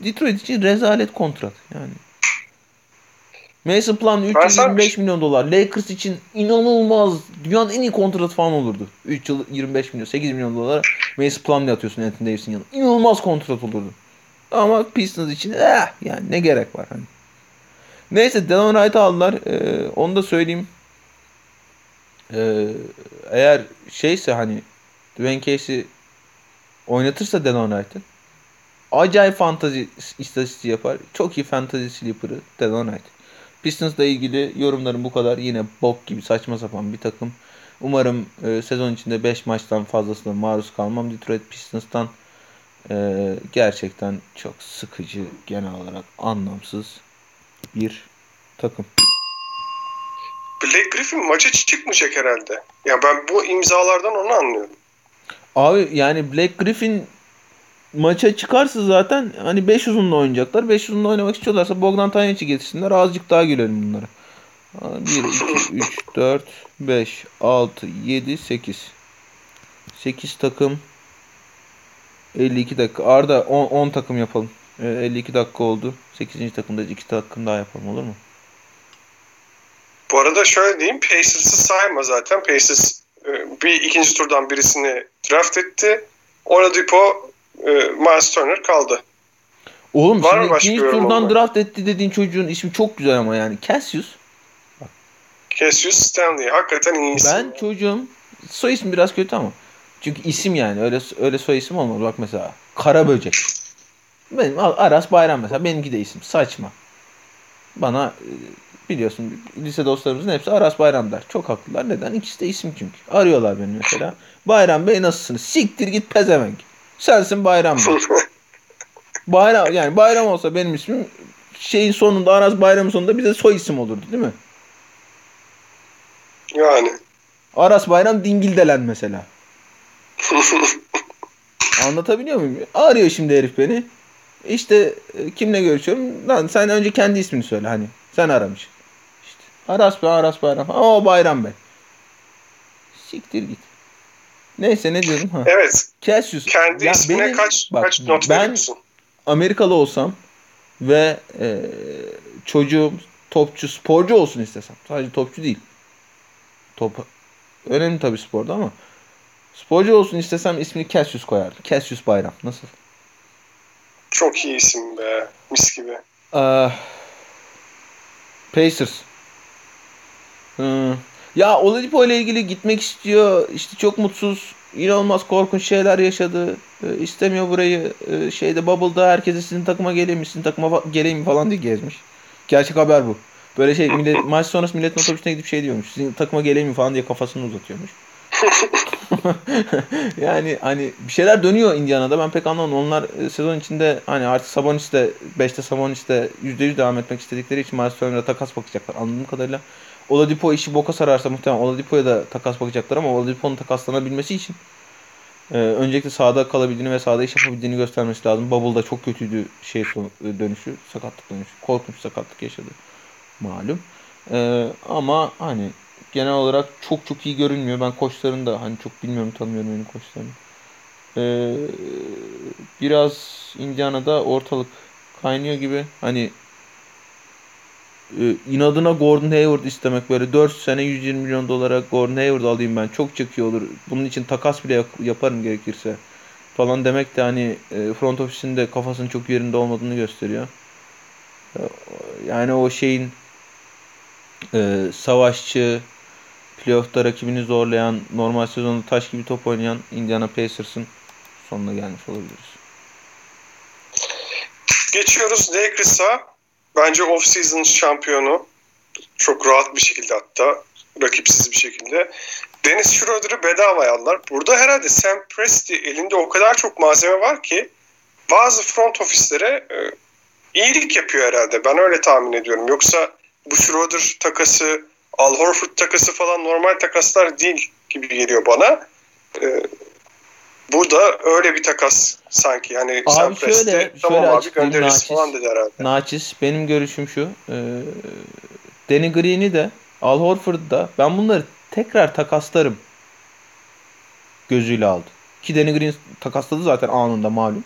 Detroit için rezalet kontrat yani. Mason Ben 325 milyon dolar. Lakers için inanılmaz. Dünyanın en iyi kontratı falan olurdu. 3 yıl 25 milyon, 8 milyon dolara Mason Plumlee atıyorsun Anthony Davis'in yanına. İnanılmaz kontrat olurdu. Ama Pistons için eh, yani ne gerek var hani. Neyse Delon Wright'ı aldılar. Ee, onu da söyleyeyim. Ee, eğer şeyse hani Dwayne Casey oynatırsa Delon Wright'ı acayip fantazi istatistiği yapar. Çok iyi fantazi sleeper'ı Delon Wright. Pistons'la ilgili yorumlarım bu kadar. Yine bok gibi saçma sapan bir takım. Umarım e, sezon içinde 5 maçtan fazlasına maruz kalmam. Detroit Pistons'tan e, gerçekten çok sıkıcı, genel olarak anlamsız bir takım. Blake Griffin maça çıkmayacak herhalde. Ya ben bu imzalardan onu anlıyorum. Abi yani Black Griffin maça çıkarsa zaten hani 5 uzunla oynayacaklar. 5 uzunla oynamak istiyorlarsa Bogdan Tanyaç'ı getirsinler. Azıcık daha gülelim bunlara. 1, 2, 3, 4, 5, 6, 7, 8. 8 takım. 52 dakika. Arda 10, 10 takım yapalım. Ee, 52 dakika oldu. 8. takımda 2 takım daha yapalım olur mu? Bu arada şöyle diyeyim. Pacers'ı sayma zaten. Pacers e, bir ikinci turdan birisini draft etti. Oladipo, e, Miles Turner kaldı. Oğlum Var şimdi ikinci turdan draft etti dediğin çocuğun ismi çok güzel ama yani. Cassius. Cassius Stanley. Hakikaten iyi isim. Ben çocuğum soy ismi biraz kötü ama. Çünkü isim yani öyle öyle soy isim olmaz. Bak mesela Kara Böcek. Benim Aras Bayram mesela benimki de isim saçma. Bana e, biliyorsun lise dostlarımızın hepsi Aras Bayram der. Çok haklılar. Neden? İkisi de isim çünkü. Arıyorlar beni mesela. Bayram Bey nasılsınız? Siktir git pezevenk. Sensin Bayram Bey. Bayram yani Bayram olsa benim ismim şeyin sonunda Aras Bayram'ın sonunda bize soy isim olurdu değil mi? yani. Aras Bayram Dingildelen mesela. Anlatabiliyor muyum? Arıyor şimdi herif beni. İşte e, kimle görüşüyorum? Lan sen önce kendi ismini söyle hani. Sen aramış. İşte Aras Bey, Aras Bayram. Aa, O Bayram Bey. Siktir git. Neyse ne diyordum? Ha. Evet. Cassius. Kendi Ya ismine benim- kaç bak, kaç not ben veriyorsun? Amerikalı olsam ve e, çocuğum topçu, sporcu olsun istesem. Sadece topçu değil. Top önemli tabii sporda ama sporcu olsun istesem ismini Cassius koyardım. Cassius Bayram. Nasıl? Çok iyi isim be. Mis gibi. Ah, Pacers. Hı. Ya Oladipo ile ilgili gitmek istiyor. İşte çok mutsuz. inanılmaz korkunç şeyler yaşadı. E, istemiyor burayı. E, şeyde Bubble'da herkese sizin takıma geleyim mi, sizin takıma geleyim mi falan diye gezmiş. Gerçek haber bu. Böyle şey millet, maç sonrası milletin otobüsüne gidip şey diyormuş. Sizin takıma geleyim mi falan diye kafasını uzatıyormuş. yani hani bir şeyler dönüyor Indiana'da. Ben pek anlamadım. Onlar e, sezon içinde hani artık Sabonis de 5'te Sabonis de %100 devam etmek istedikleri için Miles Turner'a takas bakacaklar. Anladığım kadarıyla Oladipo işi boka sararsa muhtemelen Oladipo'ya da takas bakacaklar ama Oladipo'nun takaslanabilmesi için e, öncelikle sahada kalabildiğini ve sahada iş yapabildiğini göstermesi lazım. Bubble'da çok kötüydü şey dönüşü, sakatlık dönüşü. Korkunç sakatlık yaşadı malum. E, ama hani genel olarak çok çok iyi görünmüyor. Ben koçlarını da hani çok bilmiyorum tanımıyorum benim koçlarını. Ee, biraz Indiana'da ortalık kaynıyor gibi. Hani e, inadına Gordon Hayward istemek böyle 4 sene 120 milyon dolara Gordon Hayward alayım ben çok iyi olur. Bunun için takas bile yaparım gerekirse falan demek de hani e, front ofisinin de kafasının çok yerinde olmadığını gösteriyor. Yani o şeyin e, savaşçı playoff'ta rakibini zorlayan, normal sezonda taş gibi top oynayan Indiana Pacers'ın sonuna gelmiş olabiliriz. Geçiyoruz Lakers'a. Bence off-season şampiyonu. Çok rahat bir şekilde hatta. Rakipsiz bir şekilde. Dennis Schroeder'ı bedava aldılar. Burada herhalde Sam Presti elinde o kadar çok malzeme var ki bazı front ofislere e, iyilik yapıyor herhalde. Ben öyle tahmin ediyorum. Yoksa bu Schroeder takası Al Horford takası falan normal takaslar değil gibi geliyor bana. Ee, bu da öyle bir takas sanki. Yani abi sen şöyle, şöyle tamam abi göndeririz naçiz, falan dedi herhalde. Naçiz benim görüşüm şu. E, Danny Green'i de Al Horford'u da ben bunları tekrar takaslarım gözüyle aldı. Ki Danny Green takasladı zaten anında malum.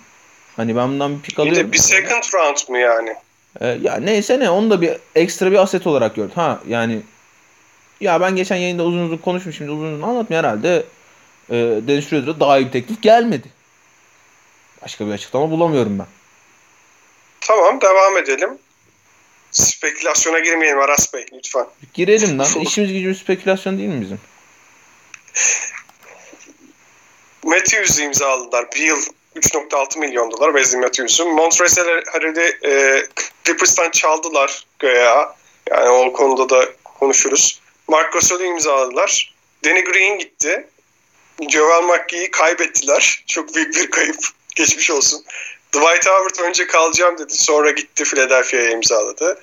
Hani ben bundan bir pik alıyorum. Bir de bir second round mu yani? Ee, ya neyse ne onu da bir ekstra bir aset olarak gördüm. Ha yani ya ben geçen yayında uzun uzun konuşmuşum. Uzun uzun anlatmıyor herhalde. E, Dennis Schroeder'a daha iyi bir teklif gelmedi. Başka bir açıklama bulamıyorum ben. Tamam devam edelim. Spekülasyona girmeyelim Aras Bey lütfen. Girelim lan. İşimiz gücümüz spekülasyon değil mi bizim? Matthews'u imzaladılar. Bir yıl 3.6 milyon dolar Wesley Matthews'u. Montrezl Harrell'i e, Clippers'tan çaldılar göya. Yani o konuda da konuşuruz. Mark Gasol'u imzaladılar. Danny Green gitti. Joel McGee'yi kaybettiler. Çok büyük bir kayıp. Geçmiş olsun. Dwight Howard önce kalacağım dedi. Sonra gitti Philadelphia'ya imzaladı.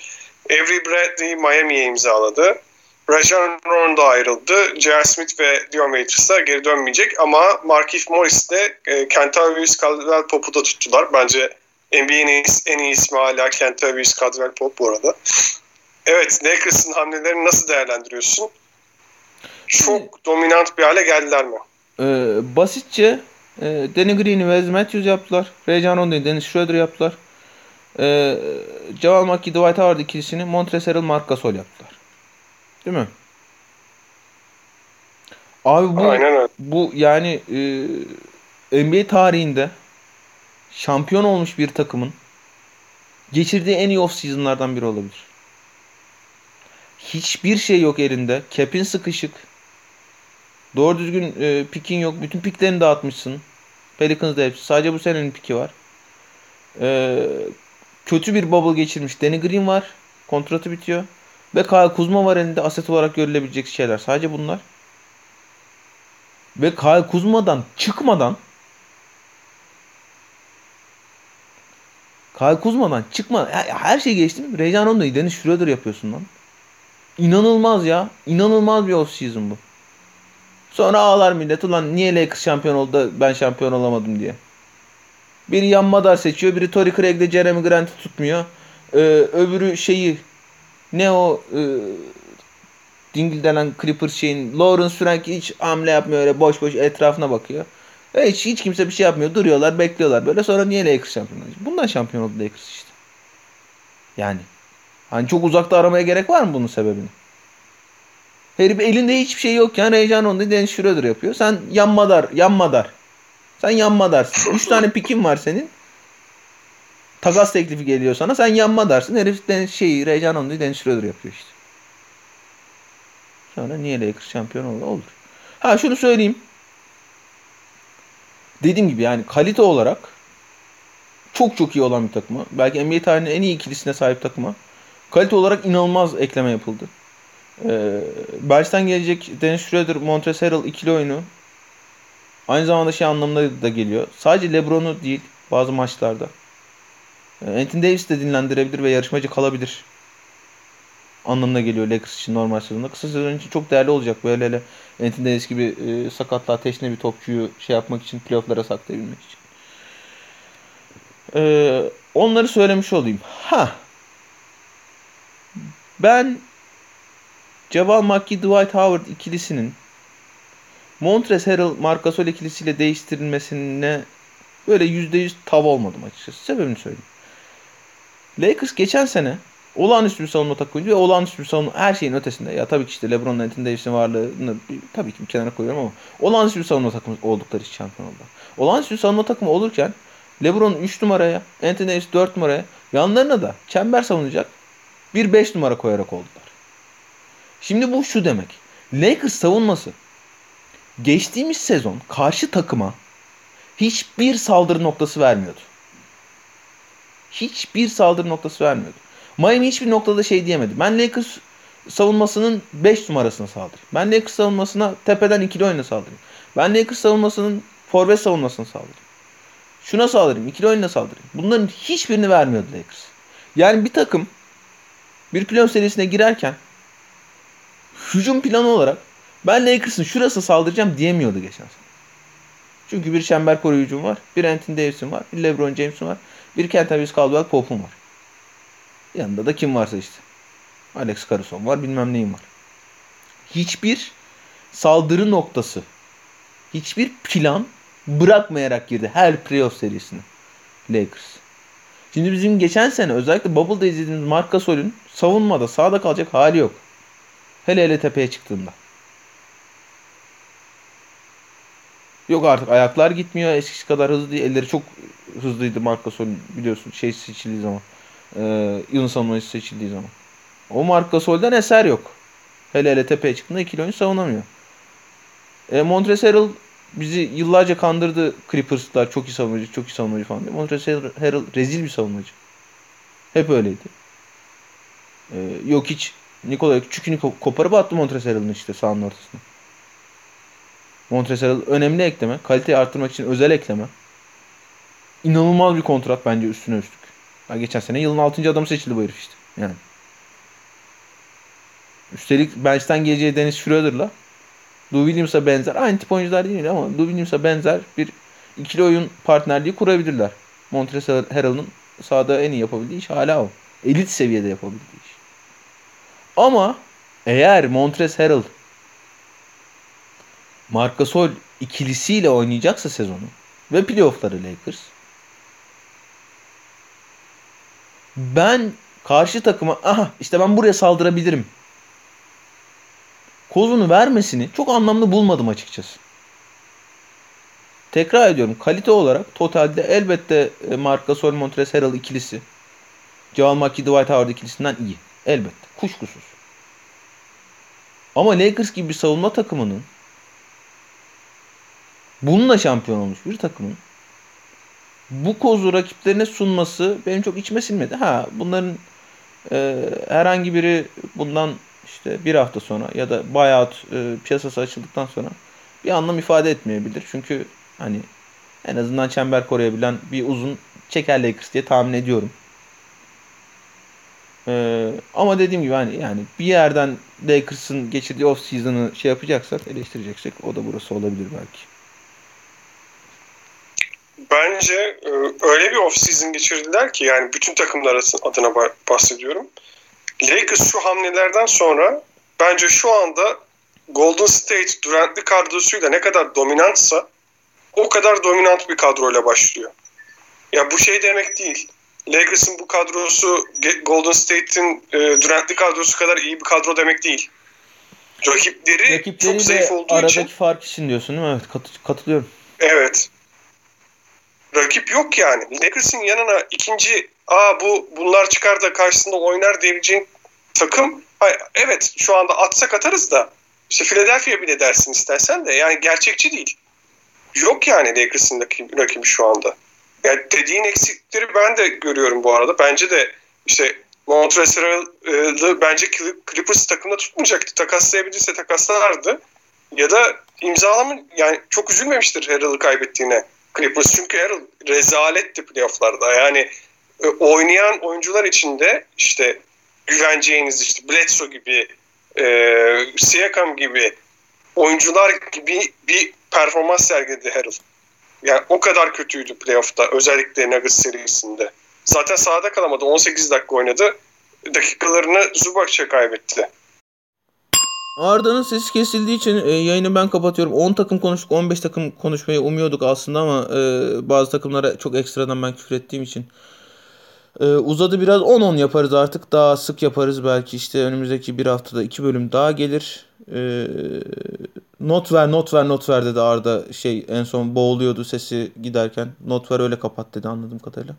Avery Bradley Miami'ye imzaladı. Rajon Rondo ayrıldı. J.R. Smith ve Dion Waiters da geri dönmeyecek. Ama Markif Morris de e, Kentavius Caldwell Pop'u da tuttular. Bence NBA'nin en iyi ismi hala Kentavius Caldwell Pop bu arada. Evet Lakers'ın hamlelerini nasıl değerlendiriyorsun? Çok dominant bir hale geldiler mi? Ee, basitçe e, Danny Green'i Wes Matthews yaptılar. Ray Rondo'yu Dennis Schroeder yaptılar. Ee, Javal McGee, Dwight Howard ikilisini Montrezl Harrell, Marc Gasol yaptılar. Değil mi? Abi bu, Aynen bu yani e, NBA tarihinde şampiyon olmuş bir takımın geçirdiği en iyi off season'lardan biri olabilir. Hiçbir şey yok elinde. Cap'in sıkışık. Doğru düzgün e, pikin yok. Bütün piklerini dağıtmışsın. Pelicans'da hepsi. Sadece bu senenin piki var. E, kötü bir bubble geçirmiş. Danny Green var. Kontratı bitiyor. Ve Kyle Kuzma var elinde aset olarak görülebilecek şeyler. Sadece bunlar. Ve Kyle Kuzma'dan çıkmadan Kyle Kuzma'dan çıkma her şey geçtim. Rejan Rondo'yu Dennis Schroeder yapıyorsun lan. İnanılmaz ya. İnanılmaz bir off season bu. Sonra ağlar millet ulan niye Lakers şampiyon oldu ben şampiyon olamadım diye. Biri Yan Madar seçiyor. Biri Tory Craig'de Jeremy Grant'ı tutmuyor. Ee, öbürü şeyi ne o e, Dingil denen Clippers şeyin Lawrence Frank hiç hamle yapmıyor öyle boş boş etrafına bakıyor. Ve hiç, hiç kimse bir şey yapmıyor. Duruyorlar bekliyorlar böyle. Sonra niye Lakers şampiyon oldu? Bundan şampiyon oldu Lakers işte. Yani. Hani çok uzakta aramaya gerek var mı bunun sebebini? Herif elinde hiçbir şey yok yani Rejan onu Dennis Schroeder yapıyor. Sen yanma dar, yanma dar. Sen yanma darsın. Üç tane pikin var senin. Takas teklifi geliyor sana. Sen yanma darsın. Herif Dennis şeyi Rejan onu Dennis Schroeder yapıyor işte. Sonra niye Lakers şampiyon olur? Olur. Ha şunu söyleyeyim. dediğim gibi yani kalite olarak çok çok iyi olan bir takıma. Belki NBA tarihinin en iyi ikilisine sahip takıma. Kalite olarak inanılmaz ekleme yapıldı. Ee, Belç'ten gelecek Dennis Schroeder, Montrezl Harrell ikili oyunu aynı zamanda şey anlamında da geliyor. Sadece LeBron'u değil bazı maçlarda. Ee, Anthony Davis de dinlendirebilir ve yarışmacı kalabilir. Anlamına geliyor Lakers için normal sezonda. Kısa sezon için çok değerli olacak. Böyle hele Anthony Davis gibi e, sakatlığa teşne bir topçuyu şey yapmak için playofflara saklayabilmek için. Ee, onları söylemiş olayım. Ha. Ben Javal McGee, Dwight Howard ikilisinin Montrezl Harrell, Marc Gasol ikilisiyle değiştirilmesine böyle %100 tav olmadım açıkçası. Sebebini söyleyeyim. Lakers geçen sene olağanüstü bir savunma takımıydı ve olağanüstü bir savunma her şeyin ötesinde. Ya tabii ki işte LeBron Anthony Davis'in varlığını tabii ki bir kenara koyuyorum ama olağanüstü bir savunma takımı oldukları için şampiyon oldular. Olağanüstü bir savunma takımı olurken LeBron 3 numaraya, Anthony Davis 4 numaraya, yanlarına da çember savunacak bir 5 numara koyarak oldular. Şimdi bu şu demek. Lakers savunması geçtiğimiz sezon karşı takıma hiçbir saldırı noktası vermiyordu. Hiçbir saldırı noktası vermiyordu. Miami hiçbir noktada şey diyemedi. Ben Lakers savunmasının 5 numarasına saldırayım. Ben Lakers savunmasına tepeden ikili oyuna saldırayım. Ben Lakers savunmasının forvet savunmasına saldırayım. Şuna saldırayım, ikili oyuna saldırayım. Bunların hiçbirini vermiyordu Lakers. Yani bir takım bir playoff serisine girerken hücum planı olarak ben Lakers'ın şurası saldıracağım diyemiyordu geçen sene. Çünkü bir çember koruyucum var. Bir Anthony Davis'in var. Bir LeBron James'in var. Bir Kentavious Caldwell Pope'un var. Yanında da kim varsa işte. Alex Caruso var. Bilmem neyim var. Hiçbir saldırı noktası, hiçbir plan bırakmayarak girdi her playoff serisine Lakers. Şimdi bizim geçen sene özellikle Bubble'da izlediğimiz Marc Gasol'ün savunmada sağda kalacak hali yok. Hele hele tepeye çıktığında. Yok artık ayaklar gitmiyor. Eskisi kadar hızlı değil. Elleri çok hızlıydı Marc Gasol biliyorsun şey seçildiği zaman. E, yılın savunmacısı seçildiği zaman. O Marc Gasol'den eser yok. Hele hele tepeye çıktığında ikili oyun savunamıyor. E, Harrell bizi yıllarca kandırdı Clippers'lar çok iyi savunmacı, çok iyi savunmacı falan diye. Montrezl Harrell rezil bir savunmacı. Hep öyleydi. Ee, yok hiç Nikola Küçük'ünü koparıp attı Montrezl Harrell'ın işte sahanın ortasına. Montrezl Harrell önemli ekleme. Kaliteyi arttırmak için özel ekleme. İnanılmaz bir kontrat bence üstüne üstlük. Ya geçen sene yılın 6. adamı seçildi bu herif işte. Yani. Üstelik bench'ten geleceği Dennis Schroeder'la Lou Williams'a benzer. Aynı tip oyuncular değil ama Lou Williams'a benzer bir ikili oyun partnerliği kurabilirler. Montrezl Harrell'ın sahada en iyi yapabildiği iş hala o. Elit seviyede yapabildiği iş. Ama eğer Montrezl Harrell Marc Gasol ikilisiyle oynayacaksa sezonu ve playoff'ları Lakers ben karşı takıma aha işte ben buraya saldırabilirim kozunu vermesini çok anlamlı bulmadım açıkçası. Tekrar ediyorum kalite olarak totalde elbette e, Marc Gasol Montrezl Harrell ikilisi Jamal McGee Dwight Howard ikilisinden iyi. Elbette. Kuşkusuz. Ama Lakers gibi bir savunma takımının bununla şampiyon olmuş bir takımın bu kozu rakiplerine sunması benim çok içime sinmedi. Ha bunların e, herhangi biri bundan işte bir hafta sonra ya da buyout e, piyasası açıldıktan sonra bir anlam ifade etmeyebilir. Çünkü hani en azından çember koruyabilen bir uzun çeker Lakers diye tahmin ediyorum. Ee, ama dediğim gibi hani yani bir yerden Lakers'ın geçirdiği off season'ı şey yapacaksak, eleştireceksek o da burası olabilir belki. Bence e, öyle bir off season geçirdiler ki yani bütün takımlar adına bahsediyorum. Lakers şu hamlelerden sonra bence şu anda Golden State Durant'li kadrosuyla ne kadar dominantsa o kadar dominant bir kadroyla başlıyor. Ya bu şey demek değil. Lakers'ın bu kadrosu Golden State'in e, Durant'li kadrosu kadar iyi bir kadro demek değil. Rakipleri çok zayıf olduğu aradaki için. Aradaki fark için diyorsun değil mi? Evet kat, katılıyorum. Evet. Rakip yok yani. Lakers'ın yanına ikinci aa bu bunlar çıkar da karşısında oynar diyebileceğin takım hayır, evet şu anda atsak atarız da işte Philadelphia bile dersin istersen de yani gerçekçi değil. yok yani Lakers'ın rakibi şu anda. Yani dediğin eksikleri ben de görüyorum bu arada. Bence de işte Montrezl'ı bence Clippers takımda tutmayacaktı. Takaslayabilirse takaslardı. Ya da imzalama yani çok üzülmemiştir Harrell'ı kaybettiğine Clippers. Çünkü Harrell rezaletti playofflarda. Yani e, oynayan oyuncular içinde işte güveneceğiniz işte Bledsoe gibi e, Siakam gibi oyuncular gibi bir performans sergiledi Harrell. Yani o kadar kötüydü playoff'ta özellikle Nuggets serisinde. Zaten sahada kalamadı. 18 dakika oynadı. Dakikalarını Zubac'a kaybetti. Arda'nın sesi kesildiği için e, yayını ben kapatıyorum. 10 takım konuştuk, 15 takım konuşmayı umuyorduk aslında ama e, bazı takımlara çok ekstradan ben küfür ettiğim için e, uzadı biraz 10-10 yaparız artık. Daha sık yaparız belki işte önümüzdeki bir haftada iki bölüm daha gelir. E, not ver, not ver, not ver dedi Arda şey en son boğuluyordu sesi giderken. Not ver öyle kapat dedi anladığım kadarıyla.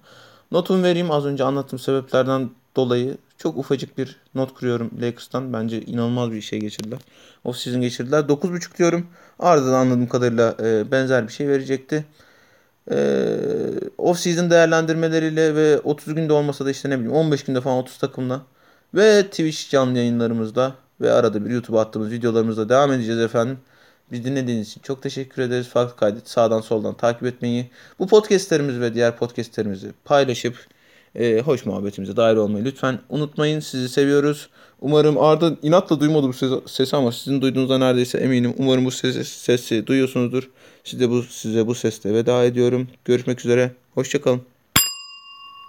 Notumu vereyim az önce anlattığım sebeplerden dolayı çok ufacık bir not kuruyorum Lakers'tan. Bence inanılmaz bir şey geçirdiler. Off season geçirdiler. 9.5 diyorum. Ardından anladığım kadarıyla e, benzer bir şey verecekti. E, off season değerlendirmeleriyle ve 30 günde olmasa da işte ne bileyim 15 günde falan 30 takımla ve Twitch canlı yayınlarımızda ve arada bir YouTube'a attığımız videolarımızda devam edeceğiz efendim. Biz dinlediğiniz için çok teşekkür ederiz. Farklı kaydet sağdan soldan takip etmeyi, bu podcastlerimizi ve diğer podcastlerimizi paylaşıp e, hoş muhabbetimize dair olmayı lütfen unutmayın. Sizi seviyoruz. Umarım Arda inatla duymadı bu ses, sesi ama sizin duyduğunuzda neredeyse eminim. Umarım bu sesi, sesi duyuyorsunuzdur. Size bu size bu sesle veda ediyorum. Görüşmek üzere. Hoşçakalın.